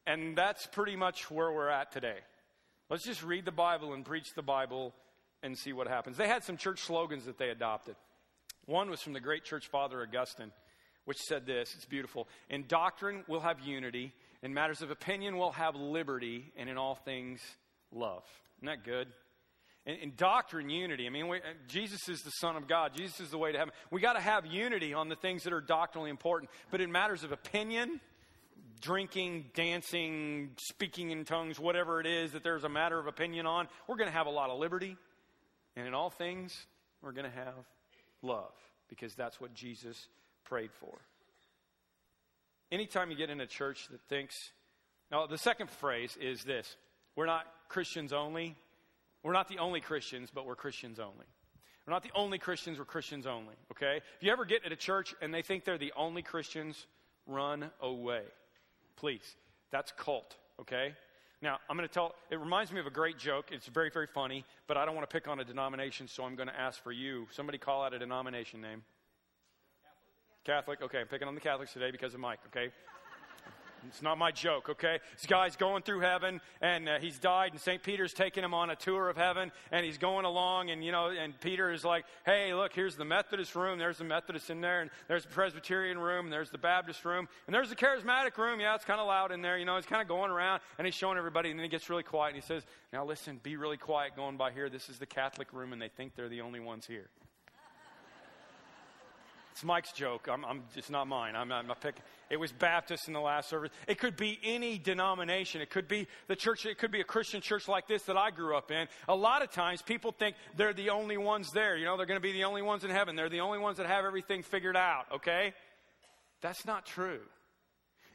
And that's pretty much where we're at today. Let's just read the Bible and preach the Bible and see what happens. They had some church slogans that they adopted. One was from the great church father Augustine, which said this it's beautiful. In doctrine, we'll have unity. In matters of opinion, we'll have liberty. And in all things, love. Isn't that good? In, in doctrine, unity. I mean, we, uh, Jesus is the Son of God. Jesus is the way to heaven. We got to have unity on the things that are doctrinally important. But in matters of opinion, drinking, dancing, speaking in tongues, whatever it is that there's a matter of opinion on, we're going to have a lot of liberty. And in all things, we're going to have love because that's what Jesus prayed for. Anytime you get in a church that thinks, now the second phrase is this we're not Christians only. We're not the only Christians, but we're Christians only. We're not the only Christians, we're Christians only, okay? If you ever get at a church and they think they're the only Christians, run away. Please. That's cult, okay? Now, I'm going to tell, it reminds me of a great joke. It's very, very funny, but I don't want to pick on a denomination, so I'm going to ask for you. Somebody call out a denomination name. Catholic. Catholic. Okay, I'm picking on the Catholics today because of Mike, okay? It's not my joke, okay? This guy's going through heaven, and uh, he's died, and St. Peter's taking him on a tour of heaven, and he's going along, and, you know, and Peter is like, hey, look, here's the Methodist room. There's the Methodist in there, and there's the Presbyterian room, and there's the Baptist room, and there's the Charismatic room. Yeah, it's kind of loud in there, you know, he's kind of going around, and he's showing everybody, and then he gets really quiet, and he says, now listen, be really quiet going by here. This is the Catholic room, and they think they're the only ones here. It's Mike's joke. I'm, I'm, it's not mine. I'm, I'm pick, it was Baptist in the last service. It could be any denomination. It could be the church. It could be a Christian church like this that I grew up in. A lot of times people think they're the only ones there. You know, they're going to be the only ones in heaven. They're the only ones that have everything figured out, okay? That's not true.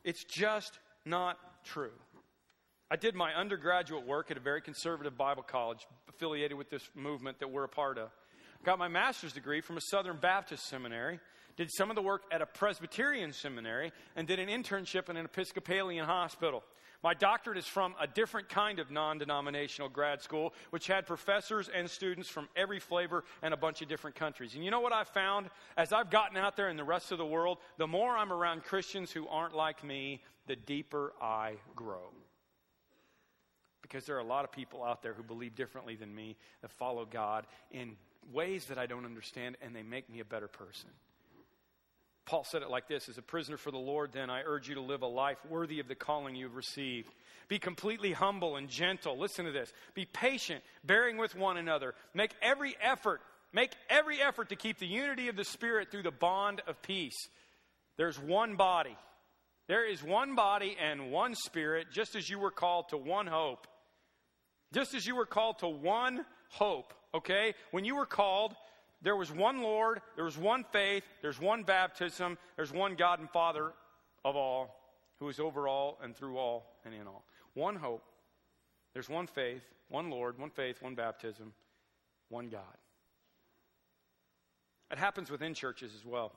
It's just not true. I did my undergraduate work at a very conservative Bible college affiliated with this movement that we're a part of. Got my master's degree from a Southern Baptist seminary, did some of the work at a Presbyterian seminary, and did an internship in an Episcopalian hospital. My doctorate is from a different kind of non denominational grad school, which had professors and students from every flavor and a bunch of different countries. And you know what I've found? As I've gotten out there in the rest of the world, the more I'm around Christians who aren't like me, the deeper I grow. Because there are a lot of people out there who believe differently than me, that follow God in ways that I don't understand, and they make me a better person. Paul said it like this As a prisoner for the Lord, then, I urge you to live a life worthy of the calling you've received. Be completely humble and gentle. Listen to this. Be patient, bearing with one another. Make every effort, make every effort to keep the unity of the Spirit through the bond of peace. There's one body. There is one body and one Spirit, just as you were called to one hope. Just as you were called to one hope okay? When you were called, there was one Lord, there was one faith, there's one baptism, there's one God and Father of all, who is over all and through all and in all. One hope, there's one faith, one Lord, one faith, one baptism, one God. It happens within churches as well.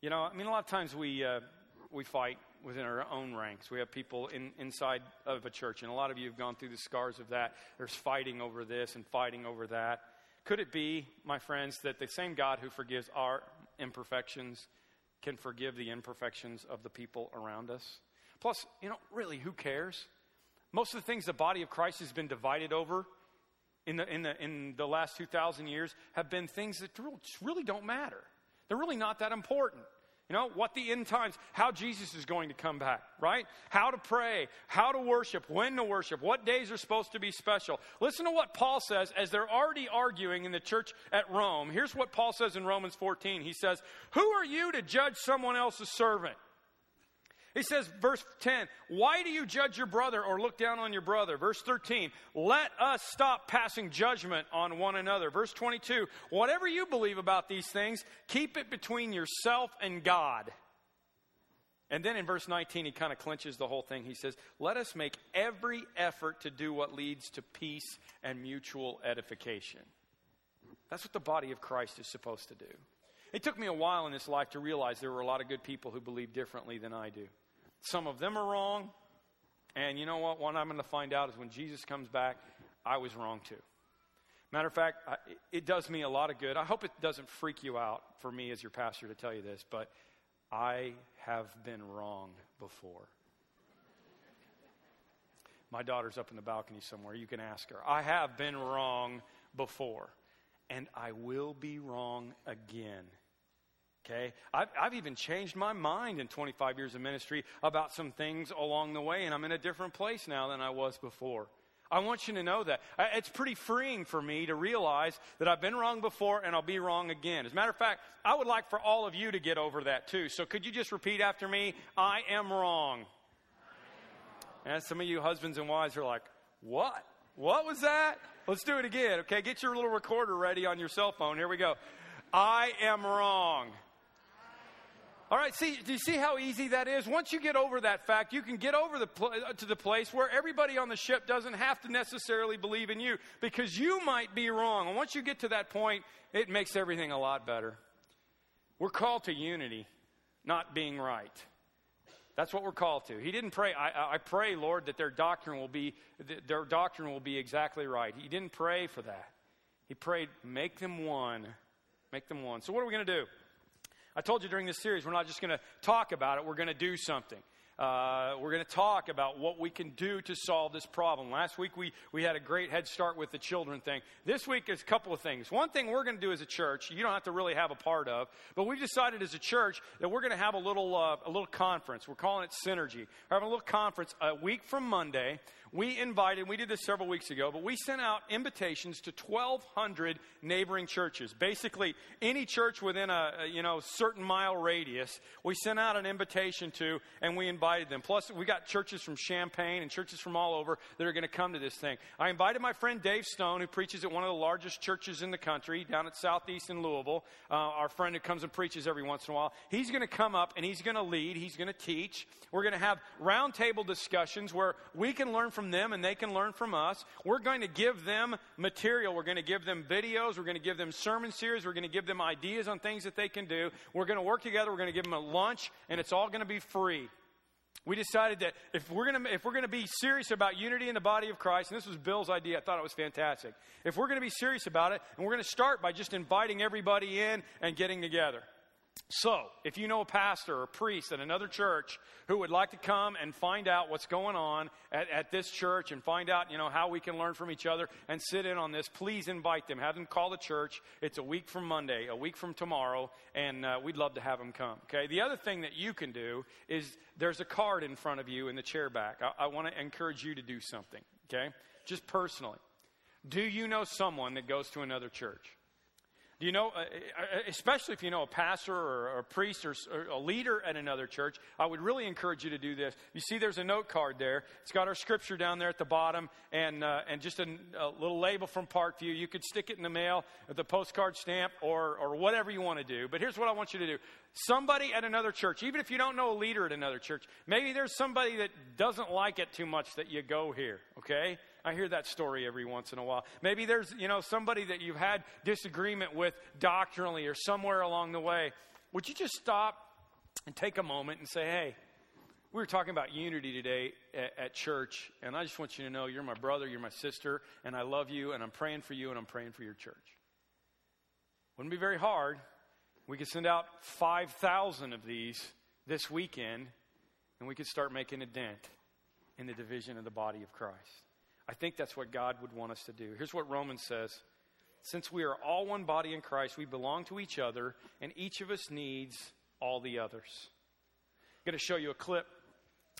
You know, I mean, a lot of times we, uh, we fight within our own ranks. We have people in, inside of a church, and a lot of you have gone through the scars of that. There's fighting over this and fighting over that. Could it be, my friends, that the same God who forgives our imperfections can forgive the imperfections of the people around us? Plus, you know, really, who cares? Most of the things the body of Christ has been divided over in the, in the, in the last 2,000 years have been things that really don't matter. They're really not that important. You know, what the end times, how Jesus is going to come back, right? How to pray, how to worship, when to worship, what days are supposed to be special. Listen to what Paul says as they're already arguing in the church at Rome. Here's what Paul says in Romans 14. He says, Who are you to judge someone else's servant? He says, verse 10, why do you judge your brother or look down on your brother? Verse 13, let us stop passing judgment on one another. Verse 22, whatever you believe about these things, keep it between yourself and God. And then in verse 19, he kind of clinches the whole thing. He says, Let us make every effort to do what leads to peace and mutual edification. That's what the body of Christ is supposed to do. It took me a while in this life to realize there were a lot of good people who believe differently than I do. Some of them are wrong. And you know what? What I'm going to find out is when Jesus comes back, I was wrong too. Matter of fact, I, it does me a lot of good. I hope it doesn't freak you out for me as your pastor to tell you this, but I have been wrong before. My daughter's up in the balcony somewhere. You can ask her. I have been wrong before, and I will be wrong again. Okay? I've, I've, even changed my mind in 25 years of ministry about some things along the way, and I'm in a different place now than I was before. I want you to know that. It's pretty freeing for me to realize that I've been wrong before and I'll be wrong again. As a matter of fact, I would like for all of you to get over that too. So could you just repeat after me? I am wrong. And some of you husbands and wives are like, what? What was that? Let's do it again. Okay, get your little recorder ready on your cell phone. Here we go. I am wrong. All right, see, do you see how easy that is? Once you get over that fact, you can get over the pl- uh, to the place where everybody on the ship doesn't have to necessarily believe in you because you might be wrong. And once you get to that point, it makes everything a lot better. We're called to unity, not being right. That's what we're called to. He didn't pray. I, I pray, Lord, that their doctrine will be their doctrine will be exactly right. He didn't pray for that. He prayed, make them one, make them one. So what are we going to do? I told you during this series, we're not just going to talk about it, we're going to do something. Uh, we're going to talk about what we can do to solve this problem. Last week we, we had a great head start with the children thing. This week is a couple of things. One thing we're going to do as a church, you don't have to really have a part of, but we've decided as a church that we're going to have a little, uh, a little conference. We're calling it Synergy. We're having a little conference a week from Monday we invited, we did this several weeks ago, but we sent out invitations to 1,200 neighboring churches. Basically, any church within a, you know, certain mile radius, we sent out an invitation to, and we invited them. Plus, we got churches from Champaign and churches from all over that are going to come to this thing. I invited my friend Dave Stone, who preaches at one of the largest churches in the country, down at Southeast in Louisville. Uh, our friend who comes and preaches every once in a while. He's going to come up and he's going to lead. He's going to teach. We're going to have roundtable discussions where we can learn from from them and they can learn from us. We're going to give them material. We're going to give them videos. We're going to give them sermon series. We're going to give them ideas on things that they can do. We're going to work together. We're going to give them a lunch and it's all going to be free. We decided that if we're going to if we're going to be serious about unity in the body of Christ, and this was Bill's idea, I thought it was fantastic. If we're going to be serious about it, and we're going to start by just inviting everybody in and getting together. So, if you know a pastor or a priest at another church who would like to come and find out what's going on at, at, this church and find out, you know, how we can learn from each other and sit in on this, please invite them. Have them call the church. It's a week from Monday, a week from tomorrow, and uh, we'd love to have them come. Okay. The other thing that you can do is there's a card in front of you in the chair back. I, I want to encourage you to do something. Okay. Just personally. Do you know someone that goes to another church? Do you know, uh, uh, especially if you know a pastor or a priest or a leader at another church, I would really encourage you to do this. You see, there's a note card there. It's got our scripture down there at the bottom and, uh, and just a, a, little label from Parkview. You could stick it in the mail with a postcard stamp or, or whatever you want to do. But here's what I want you to do somebody at another church, even if you don't know a leader at another church, maybe there's somebody that doesn't like it too much that you go here, okay? I hear that story every once in a while. Maybe there's, you know, somebody that you've had disagreement with doctrinally or somewhere along the way. Would you just stop and take a moment and say, hey, we were talking about unity today at, at, church, and I just want you to know you're my brother, you're my sister, and I love you, and I'm praying for you, and I'm praying for your church. Wouldn't be very hard. We could send out 5,000 of these this weekend, and we could start making a dent in the division of the body of Christ. I think that's what God would want us to do. Here's what Romans says Since we are all one body in Christ, we belong to each other, and each of us needs all the others. I'm going to show you a clip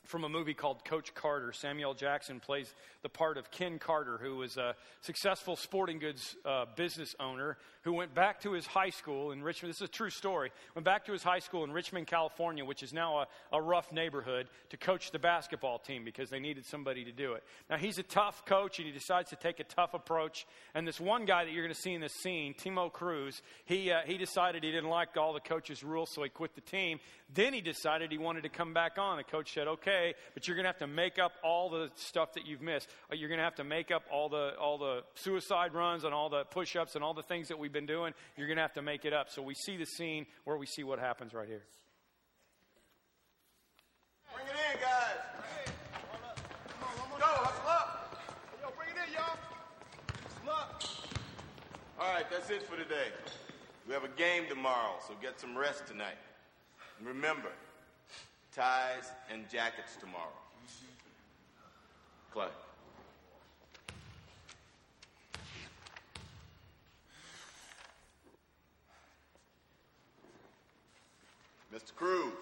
from a movie called Coach Carter. Samuel Jackson plays the part of Ken Carter, who was a successful sporting goods uh, business owner who went back to his high school in Richmond. This is a true story. Went back to his high school in Richmond, California, which is now a, a rough neighborhood, to coach the basketball team because they needed somebody to do it. Now, he's a tough coach and he decides to take a tough approach. And this one guy that you're going to see in this scene, Timo Cruz, he, uh, he decided he didn't like all the coach's rules, so he quit the team. Then he decided he wanted to come back on. The coach said, okay, but you're going to have to make up all the stuff that you've missed. You're going to have to make up all the, all the suicide runs and all the push ups and all the things that we've been doing. You're going to have to make it up. So we see the scene where we see what happens right here. Bring it in, guys. Go. Yo, bring it in, y'all. Hustle up. that's it for today. We have a game tomorrow, so get some rest tonight. And remember, ties and jackets tomorrow. Clay. Mr. Cruz,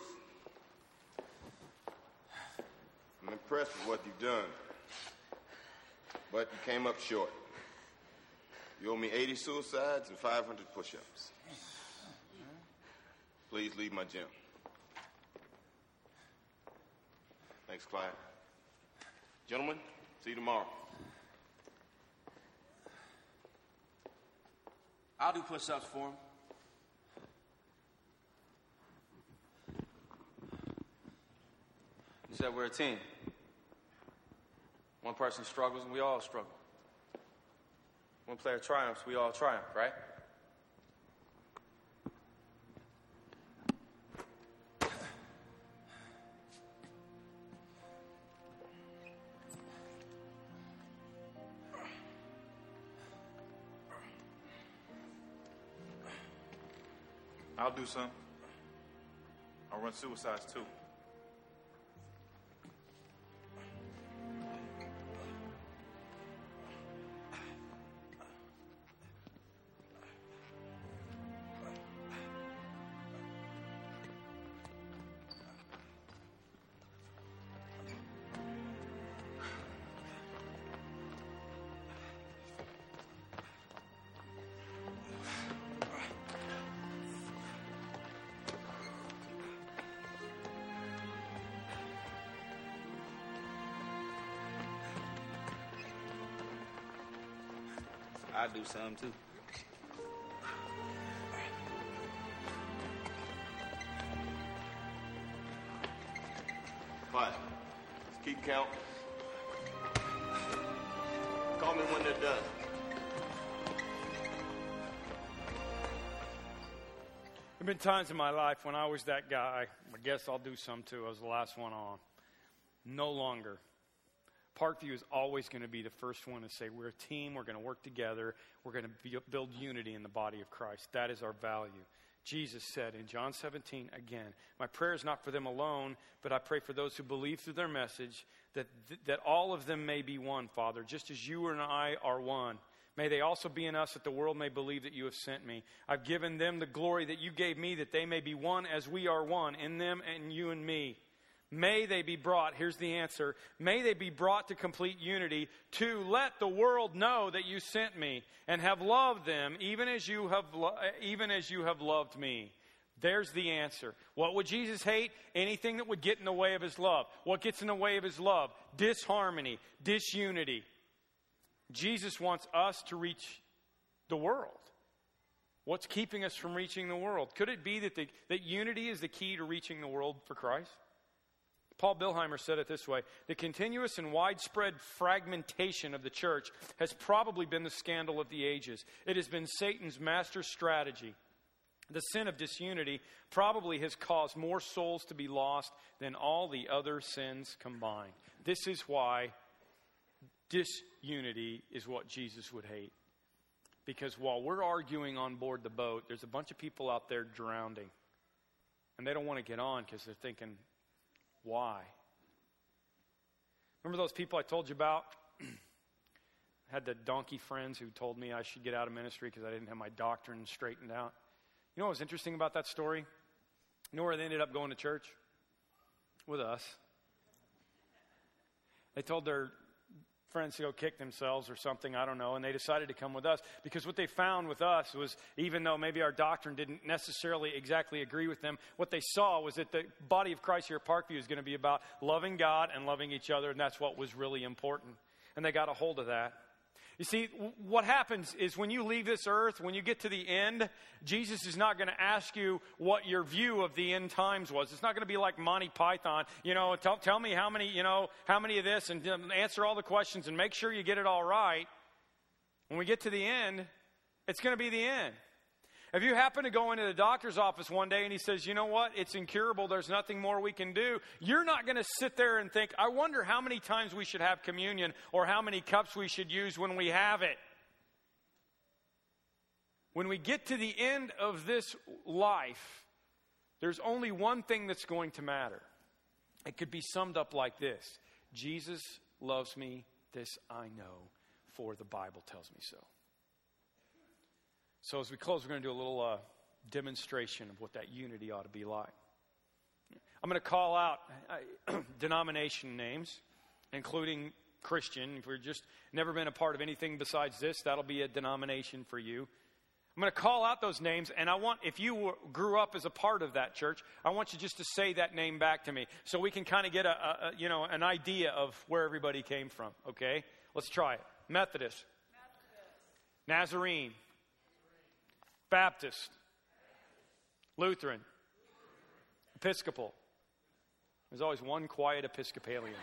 I'm impressed with what you've done, but you came up short. You owe me 80 suicides and 500 push ups. Please leave my gym. Thanks, Clyde. Gentlemen, see you tomorrow. I'll do push ups for him. You said we're a team. One person struggles and we all struggle. One player triumphs, we all triumph, right? I'll do some. I'll run suicides too. Some too. Quiet. Let's keep count. Call me when they're done. There have been times in my life when I was that guy. I guess I'll do some too. I was the last one on. No longer. Parkview is always going to be the first one to say, We're a team. We're going to work together. We're going to build unity in the body of Christ. That is our value. Jesus said in John 17 again, My prayer is not for them alone, but I pray for those who believe through their message that, that all of them may be one, Father, just as you and I are one. May they also be in us that the world may believe that you have sent me. I've given them the glory that you gave me, that they may be one as we are one, in them and you and me. May they be brought, here's the answer, may they be brought to complete unity to let the world know that you sent me and have loved them even as you have, lo- even as you have loved me. There's the answer. What would Jesus hate? Anything that would get in the way of his love. What gets in the way of his love? Disharmony, disunity. Jesus wants us to reach the world. What's keeping us from reaching the world? Could it be that, the, that unity is the key to reaching the world for Christ? Paul Billheimer said it this way The continuous and widespread fragmentation of the church has probably been the scandal of the ages. It has been Satan's master strategy. The sin of disunity probably has caused more souls to be lost than all the other sins combined. This is why disunity is what Jesus would hate. Because while we're arguing on board the boat, there's a bunch of people out there drowning. And they don't want to get on because they're thinking, why? Remember those people I told you about? *clears throat* I had the donkey friends who told me I should get out of ministry because I didn't have my doctrine straightened out. You know what was interesting about that story? You know where they ended up going to church? With us. They told their friends to go kick themselves or something, I don't know, and they decided to come with us because what they found with us was even though maybe our doctrine didn't necessarily exactly agree with them, what they saw was that the body of Christ here at Parkview is going to be about loving God and loving each other, and that's what was really important. And they got a hold of that. You see, what happens is when you leave this earth, when you get to the end, Jesus is not going to ask you what your view of the end times was. It's not going to be like Monty Python, you know, tell, tell me how many, you know, how many of this and um, answer all the questions and make sure you get it all right. When we get to the end, it's going to be the end. If you happen to go into the doctor's office one day and he says, you know what, it's incurable, there's nothing more we can do, you're not going to sit there and think, I wonder how many times we should have communion or how many cups we should use when we have it. When we get to the end of this life, there's only one thing that's going to matter. It could be summed up like this Jesus loves me, this I know, for the Bible tells me so. So, as we close, we're going to do a little uh, demonstration of what that unity ought to be like. I'm going to call out uh, *clears throat* denomination names, including Christian. If you've just never been a part of anything besides this, that'll be a denomination for you. I'm going to call out those names, and I want, if you were, grew up as a part of that church, I want you just to say that name back to me so we can kind of get a, a, you know, an idea of where everybody came from, okay? Let's try it. Methodist. Methodist. Nazarene. Baptist. Lutheran. Episcopal. There's always one quiet Episcopalian.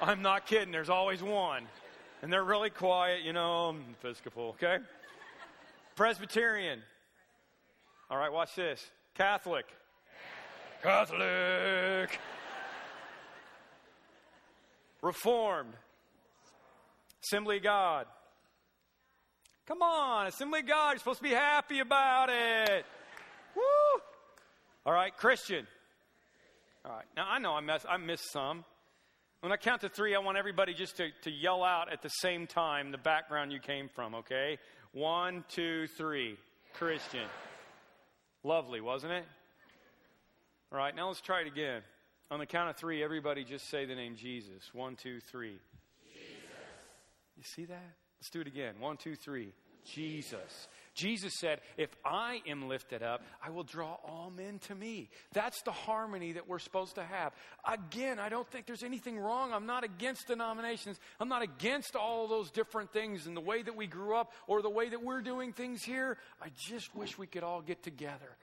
I'm not kidding, there's always one. And they're really quiet, you know, Episcopal, okay? Presbyterian. All right, watch this. Catholic. Catholic. Reformed. Assembly God. Come on, Assembly of God. You're supposed to be happy about it. Woo! All right, Christian. All right. Now I know I I missed some. When I count to three, I want everybody just to, to yell out at the same time the background you came from, okay? One, two, three. Christian. Lovely, wasn't it? All right, now let's try it again. On the count of three, everybody just say the name Jesus. One, two, three. Jesus. You see that? Let's do it again. One, two, three. Jesus. Jesus said, If I am lifted up, I will draw all men to me. That's the harmony that we're supposed to have. Again, I don't think there's anything wrong. I'm not against denominations. I'm not against all those different things and the way that we grew up or the way that we're doing things here. I just wish we could all get together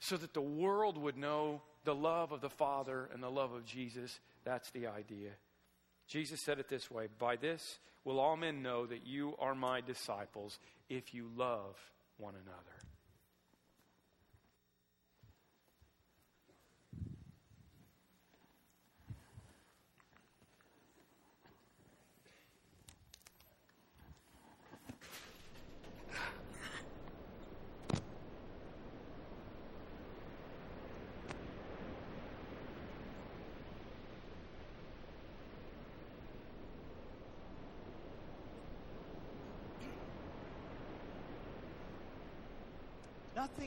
so that the world would know the love of the Father and the love of Jesus. That's the idea. Jesus said it this way By this will all men know that you are my disciples if you love one another.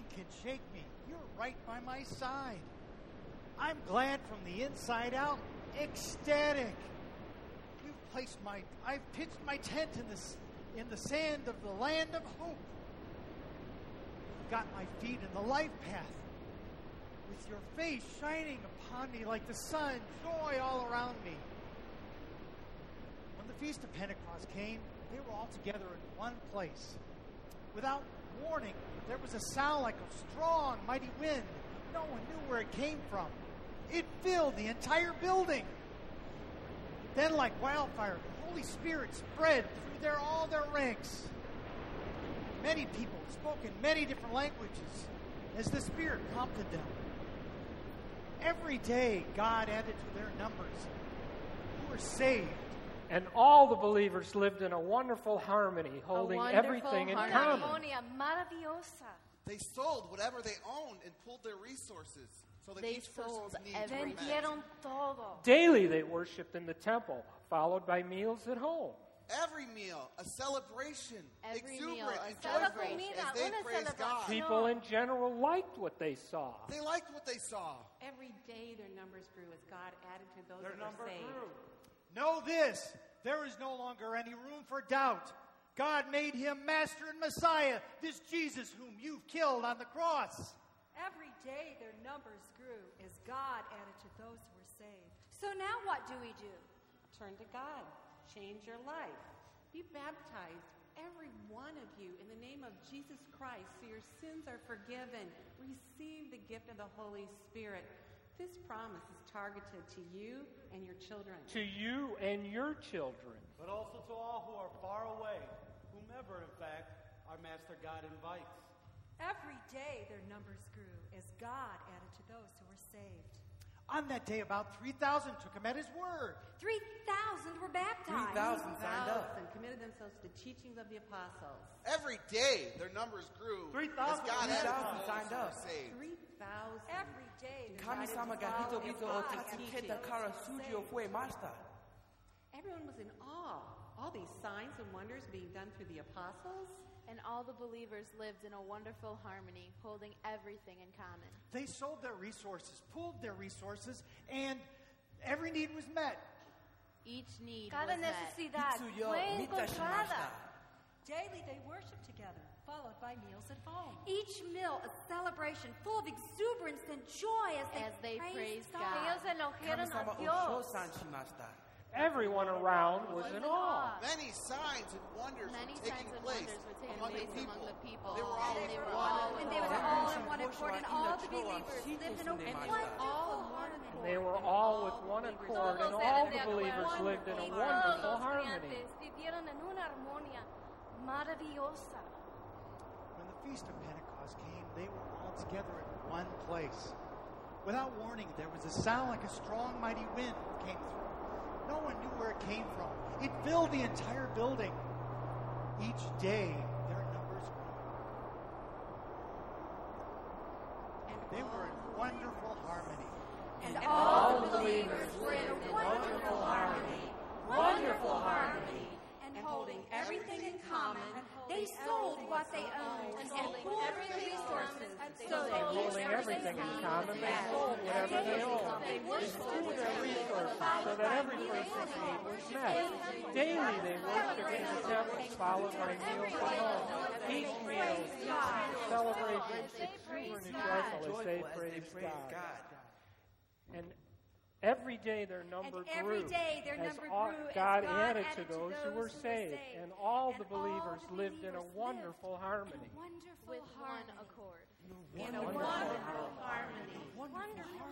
Nothing can shake me. You're right by my side. I'm glad from the inside out, ecstatic. You've placed my, I've pitched my tent in the, in the sand of the land of hope. You've got my feet in the life path. With your face shining upon me like the sun, joy all around me. When the Feast of Pentecost came, they were all together in one place. Without warning, there was a sound like a strong, mighty wind. No one knew where it came from. It filled the entire building. Then, like wildfire, the Holy Spirit spread through their, all their ranks. Many people spoke in many different languages as the Spirit prompted them. Every day, God added to their numbers who were saved and all the believers lived in a wonderful harmony, holding wonderful everything in common. They sold whatever they owned and pulled their resources so that They each sold person's needs were met. Vendieron todo. Daily they worshiped in the temple, followed by meals at home. Every meal, a celebration, Every exuberant meal, a and joyful comida, as they una praise God. People in general liked what they saw. They liked what they saw. Every day their numbers grew as God added to those Their that were saved. grew. Know this there is no longer any room for doubt. God made him Master and Messiah, this Jesus whom you've killed on the cross. Every day their numbers grew as God added to those who were saved. So now what do we do? Turn to God. Change your life. Be baptized, every one of you, in the name of Jesus Christ, so your sins are forgiven. Receive the gift of the Holy Spirit. This promise is targeted to you and your children. To you and your children. but also to all who are far away, whomever, in fact, our Master God invites. Every day their numbers grew as God added to those who were saved. On that day, about 3,000 took him at his word. 3,000 were baptized. 3,000 signed up. And committed themselves to the teachings of the apostles. Every day, their numbers grew. 3,000 signed up. 3,000. Every day. Everyone was in awe. All these signs and wonders being done through the apostles and all the believers lived in a wonderful harmony, holding everything in common. They sold their resources, pooled their resources, and every need was met. Each need Cada was necesidad fue encontrada. Daily they worshiped together, followed by meals at home. Each meal a celebration full of exuberance and joy as they, as they praised, praised God. God. Ellos. Everyone around was in awe. Many signs and wonders Many were taking place were taking among the place people. among the people. They were all And in they were one. all And they were all in one accord, and all the believers lived in a Torah, wonderful harmony. They were all with one accord, and all the believers lived in a wonderful harmony. Vivieron en una armonía maravillosa. When the Feast of Pentecost came, they were all together in one place. Without warning, there was a sound like a strong, mighty wind came through. No one knew where it came from. It filled the entire building. Each day, their numbers grew. And they were in wonderful harmony. And all the believers were in wonderful harmony. Wonderful harmony. And holding everything in common, they sold what they owned and pooled their resources so they holding everything in common, they sold whatever they owned. They pooled their resources so that every person's need was met. Daily they worshiped in the temple, followed by meals at home. Each meal, celebrations exuberant and joyful as they praised God. And every day their number And every grew day their as number all- grew as God God added added to to those who were who were saved, saved. and all the And all believers the lived in a wonderful harmony. Wonderful with one harmony. In a wonderful harmony. Wonderful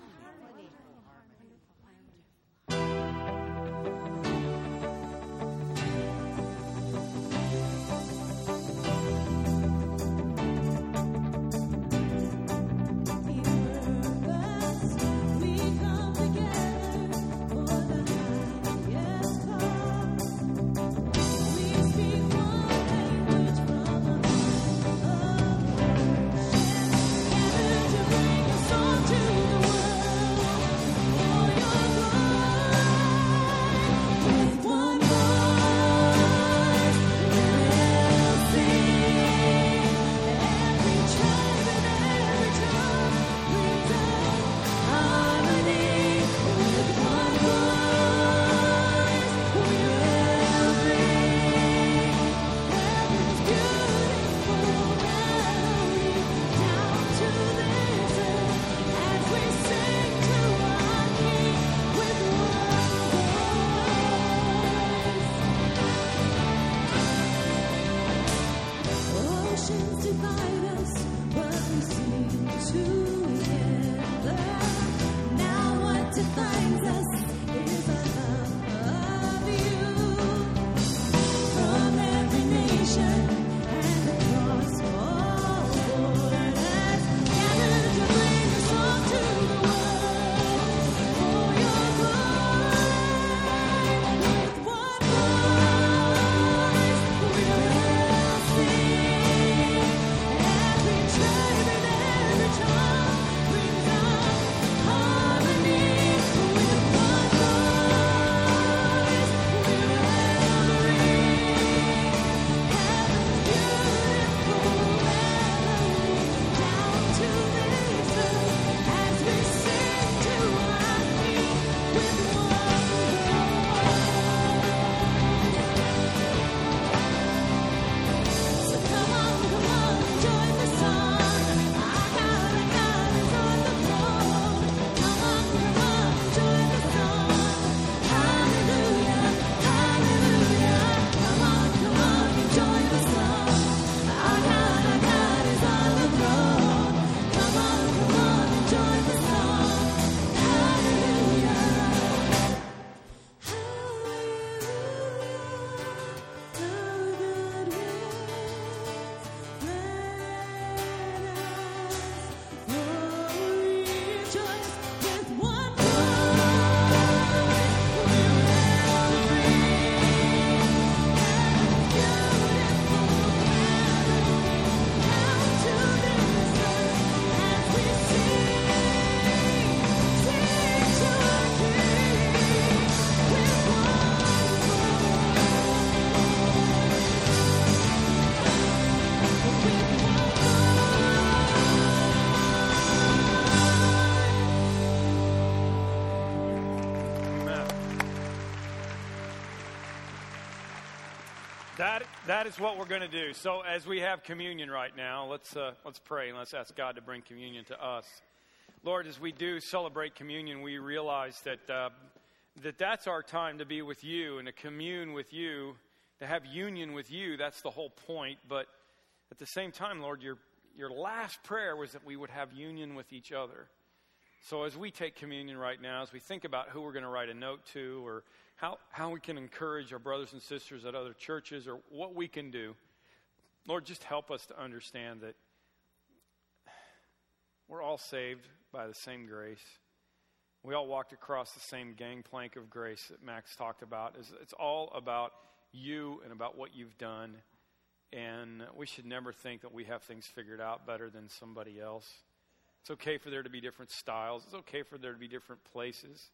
that is what we're going to do. So as we have communion right now, let's uh, let's pray and let's ask God to bring communion to us. Lord, as we do celebrate communion, we realize that uh, that that's our time to be with you and to commune with you, to have union with you. That's the whole point. But at the same time, Lord, your your last prayer was that we would have union with each other. So as we take communion right now, as we think about who we're going to write a note to or how, how we can encourage our brothers and sisters at other churches or what we can do, Lord, just help us to understand that we're all saved by the same grace. We all walked across the same gangplank of grace that Max talked about. It's all about you and about what you've done. And we should never think that we have things figured out better than somebody else. It's okay for there to be different styles. It's okay for there to be different places.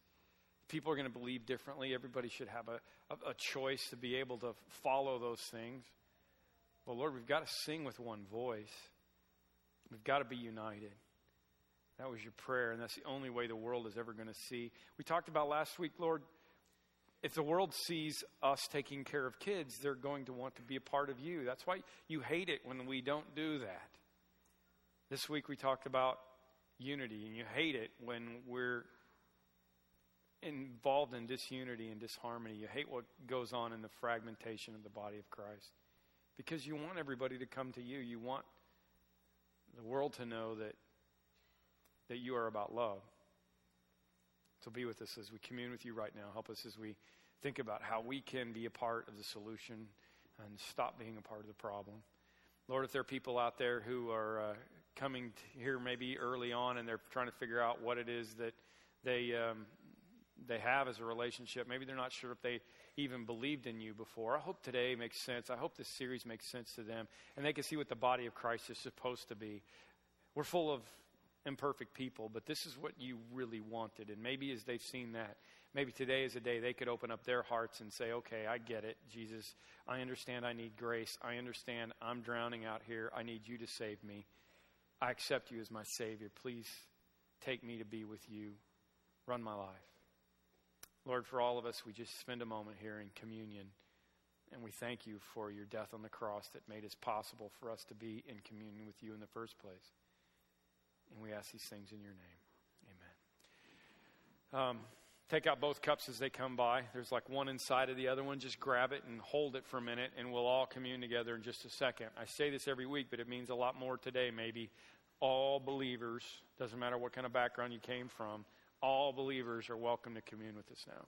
People are going to believe differently. Everybody should have a, a, a choice to be able to follow those things. But Lord, we've got to sing with one voice. We've got to be united. That was your prayer, and that's the only way the world is ever going to see. We talked about last week, Lord, if the world sees us taking care of kids, they're going to want to be a part of you. That's why you hate it when we don't do that. This week we talked about unity, and you hate it when we're involved in disunity and disharmony. You hate what goes on in the fragmentation of the body of Christ because you want everybody to come to you. You want the world to know that that you are about love. So be with us as we commune with you right now. Help us as we think about how we can be a part of the solution and stop being a part of the problem. Lord, if there are people out there who are uh, coming here maybe early on and they're trying to figure out what it is that they um, they have as a relationship. Maybe they're not sure if they even believed in you before. I hope today makes sense. I hope this series makes sense to them and they can see what the body of Christ is supposed to be. We're full of imperfect people, but this is what you really wanted. And maybe as they've seen that, maybe today is a day they could open up their hearts and say, okay, I get it, Jesus. I understand I need grace. I understand I'm drowning out here. I need you to save me. I accept you as my Savior. Please take me to be with you. Run my life. Lord, for all of us, we just spend a moment here in communion. And we thank you for your death on the cross that made it possible for us to be in communion with you in the first place. And we ask these things in your name. Amen. Um, take out both cups as they come by. There's like one inside of the other one. Just grab it and hold it for a minute, and we'll all commune together in just a second. I say this every week, but it means a lot more today, maybe. All believers, doesn't matter what kind of background you came from, all believers are welcome to commune with us now.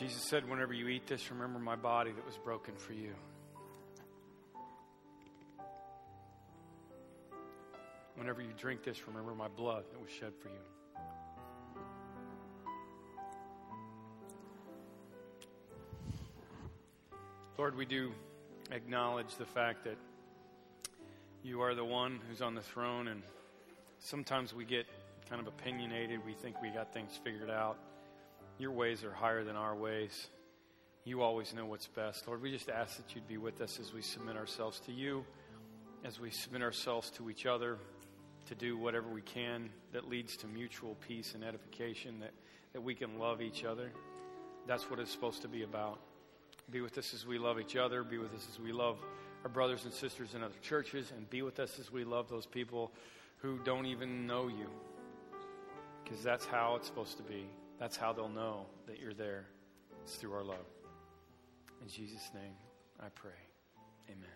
Jesus said, Whenever you eat this, remember my body that was broken for you. Whenever you drink this, remember my blood that was shed for you. Lord, we do acknowledge the fact that you are the one who's on the throne, and sometimes we get kind of opinionated. We think we got things figured out. Your ways are higher than our ways. You always know what's best. Lord, we just ask that you'd be with us as we submit ourselves to you, as we submit ourselves to each other, to do whatever we can that leads to mutual peace and edification, that, that we can love each other. That's what it's supposed to be about. Be with us as we love each other. Be with us as we love our brothers and sisters in other churches. And be with us as we love those people who don't even know you. Because that's how it's supposed to be. That's how they'll know that you're there. It's through our love. In Jesus' name, I pray. Amen.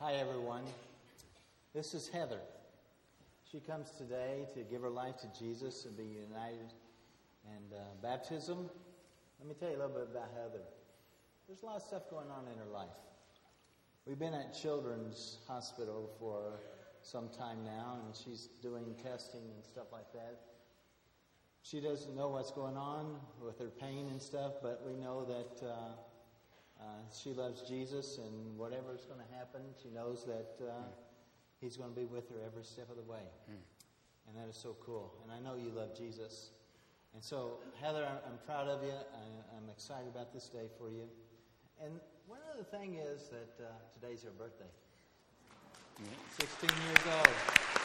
Hi, everyone. This is Heather. She comes today to give her life to Jesus and be united. And uh, baptism, let me tell you a little bit about Heather. There's a lot of stuff going on in her life. We've been at Children's Hospital for some time now, and she's doing testing and stuff like that. She doesn't know what's going on with her pain and stuff, but we know that uh, uh, she loves Jesus, and whatever's going to happen, she knows that uh, He's going to be with her every step of the way. And that is so cool. And I know you love Jesus. And so, Heather, I'm, proud of you. I, I'm excited about this day for you. And one other thing is that uh, today's her birthday. 16 years old.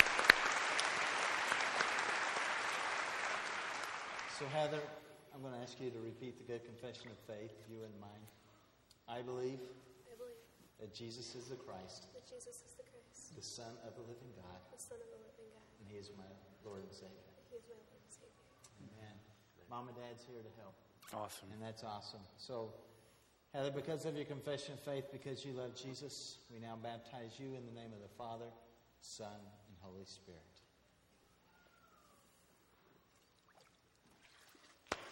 So, Heather, I'm going to ask you to repeat the good confession of faith, you and mine. I believe I believe that Jesus is the Christ, that Jesus is the Christ, the Son of the living God, the Son of the living God. and He is my Lord and Savior. He is my Lord and Savior. Amen. Mom and Dad's here to help. Awesome. And that's awesome. So, Heather, because of your confession of faith, because you love Jesus, we now baptize you in the name of the Father, Son, and Holy Spirit.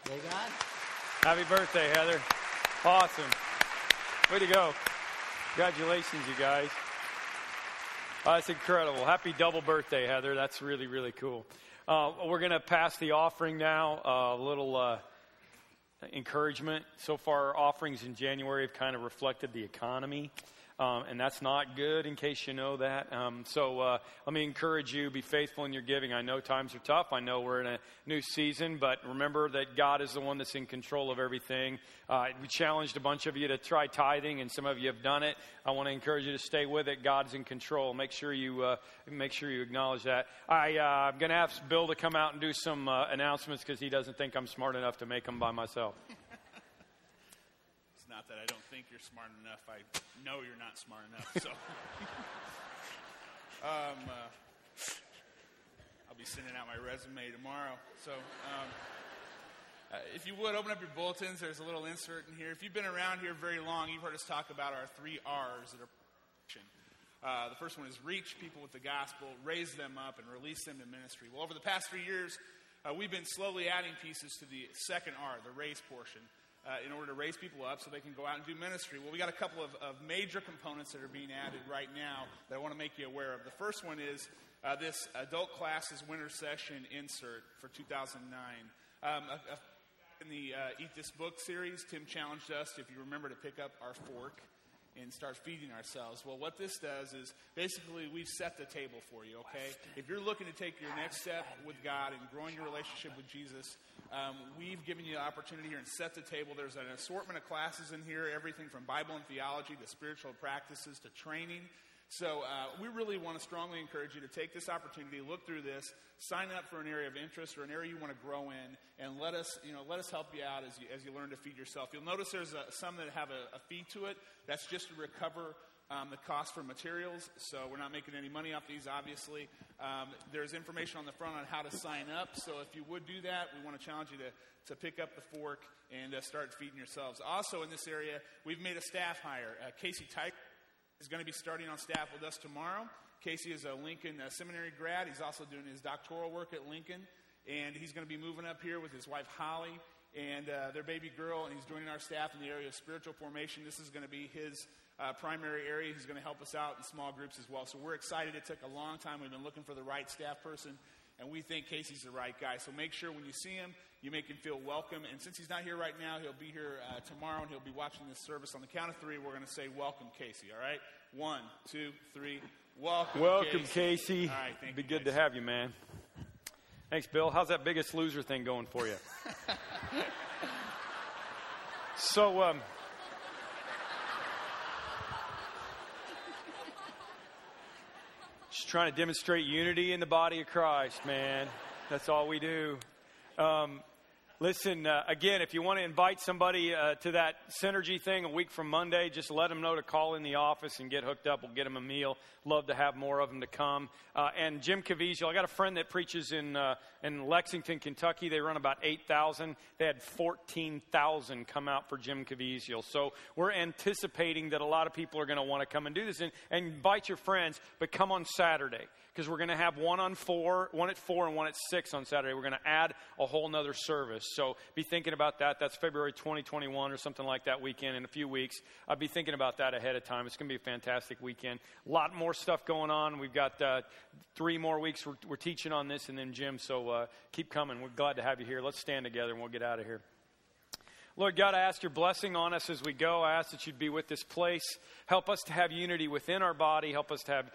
They God? Happy birthday, Heather. Awesome. Way to go. Congratulations, you guys. Oh, that's incredible. Happy double birthday, Heather. That's really, really cool. Uh, we're going to pass the offering now. Uh, a little uh, encouragement. So far, our offerings in January have kind of reflected the economy. Um, and that's not good in case you know that. Um, so uh, let me encourage you, be faithful in your giving. I know times are tough. I know we're in a new season, but remember that God is the one that's in control of everything. Uh, we challenged a bunch of you to try tithing, and some of you have done it. I want to encourage you to stay with it. God's in control. Make sure you uh, make sure you acknowledge that. I, uh, I'm going to ask Bill to come out and do some uh, announcements because he doesn't think I'm smart enough to make them by myself. Not that I don't think you're smart enough. I know you're not smart enough. So, *laughs* um, uh, I'll be sending out my resume tomorrow. So, um, uh, if you would open up your bulletins, there's a little insert in here. If you've been around here very long, you've heard us talk about our three R's that are. Uh, the first one is reach people with the gospel, raise them up, and release them to ministry. Well, over the past three years, uh, we've been slowly adding pieces to the second R, the raise portion uh, in order to raise people up so they can go out and do ministry. Well, we got a couple of, of major components that are being added right now that I want to make you aware of. The first one is uh, this adult classes winter session insert for 2009. Um, a, a, in the uh, Eat This Book series, Tim challenged us, if you remember, to pick up our fork and start feeding ourselves. Well, what this does is basically we've set the table for you, okay? If you're looking to take your next step with God and growing your relationship with Jesus, um, we've given you the opportunity here and set the table. There's an assortment of classes in here, everything from Bible and theology to spiritual practices to training. So uh, we really want to strongly encourage you to take this opportunity, look through this, sign up for an area of interest or an area you want to grow in, and let us, you know, let us help you out as you, as you learn to feed yourself. You'll notice there's a, some that have a, a fee to it. That's just to recover um, the cost for materials, so we're not making any money off these, obviously. Um, there's information on the front on how to sign up, so if you would do that, we want to challenge you to, to pick up the fork and uh, start feeding yourselves. Also, in this area, we've made a staff hire. Uh, Casey Tyke is going to be starting on staff with us tomorrow. Casey is a Lincoln uh, Seminary grad. He's also doing his doctoral work at Lincoln. and he's going to be moving up here with his wife Holly and uh, their baby girl, and he's joining our staff in the area of spiritual formation. This is going to be his uh, primary area. He's going to help us out in small groups as well. So we're excited. It took a long time. We've been looking for the right staff person, and we think Casey's the right guy. So make sure when you see him, you make him feel welcome. And since he's not here right now, he'll be here uh, tomorrow, and he'll be watching this service. On the count of three, we're going to say, Welcome, Casey, all right? One, two, three. Welcome, Welcome, Casey. Casey. All right, thank Be you, good to have you, man. Thanks, Bill. How's that biggest loser thing going for you? *laughs* so, um, just trying to demonstrate unity in the body of Christ, man. That's all we do. Um, listen, uh, again, if you want to invite somebody uh, to that Synergy thing a week from Monday, just let them know to call in the office and get hooked up. We'll get them a meal. Love to have more of them to come. Uh, and Jim Caviezel, I got a friend that preaches in, uh, in Lexington, Kentucky. They run about 8,000. They had 14,000 come out for Jim Caviezel. So we're anticipating that a lot of people are going to want to come and do this. And, and invite your friends, but come on Saturday because we're going to have one on four, one at four, and one at six on Saturday. We're going to add a whole nother service. So be thinking about that. That's February 2021 or something like that weekend in a few weeks. I'll be thinking about that ahead of time. It's going to be a fantastic weekend. A lot more stuff going on. We've got uh, three more weeks. We're, we're, teaching on this, and then Jim. So uh, keep coming. We're glad to have you here. Let's stand together and we'll get out of here. Lord God, I ask your blessing on us as we go. I ask that you'd be with this place. Help us to have unity within our body. Help us to have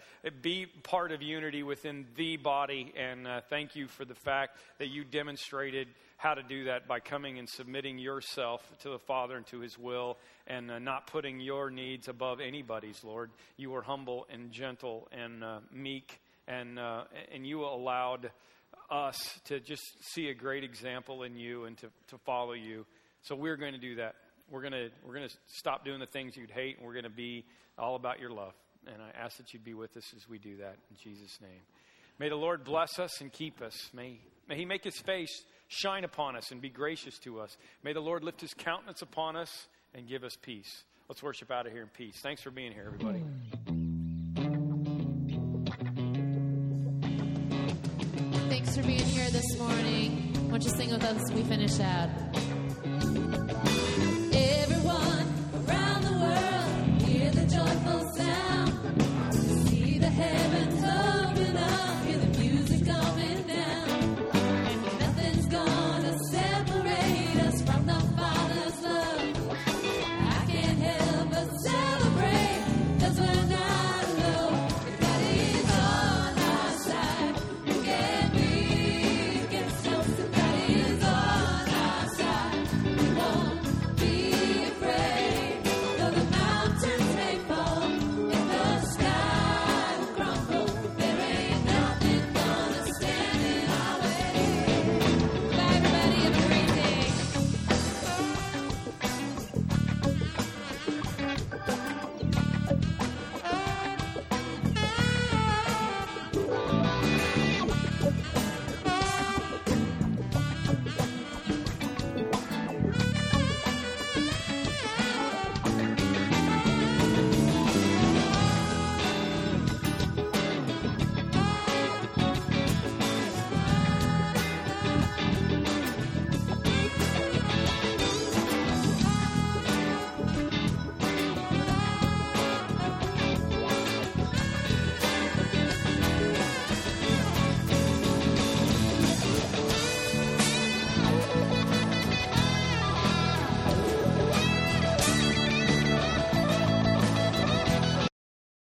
be part of unity within the body. And uh, thank you for the fact that you demonstrated how to do that by coming and submitting yourself to the Father and to His will, and uh, not putting your needs above anybody's. Lord, you were humble and gentle and uh, meek, and uh, and you allowed us to just see a great example in you and to, to follow you. So we're going to do that. We're going to we're going to stop doing the things you'd hate, and we're going to be all about your love. And I ask that you'd be with us as we do that in Jesus' name. May the Lord bless us and keep us. May may He make His face shine upon us and be gracious to us. May the Lord lift His countenance upon us and give us peace. Let's worship out of here in peace. Thanks for being here, everybody. Thanks for being here this morning. Why don't you sing with us as we finish out? Bye.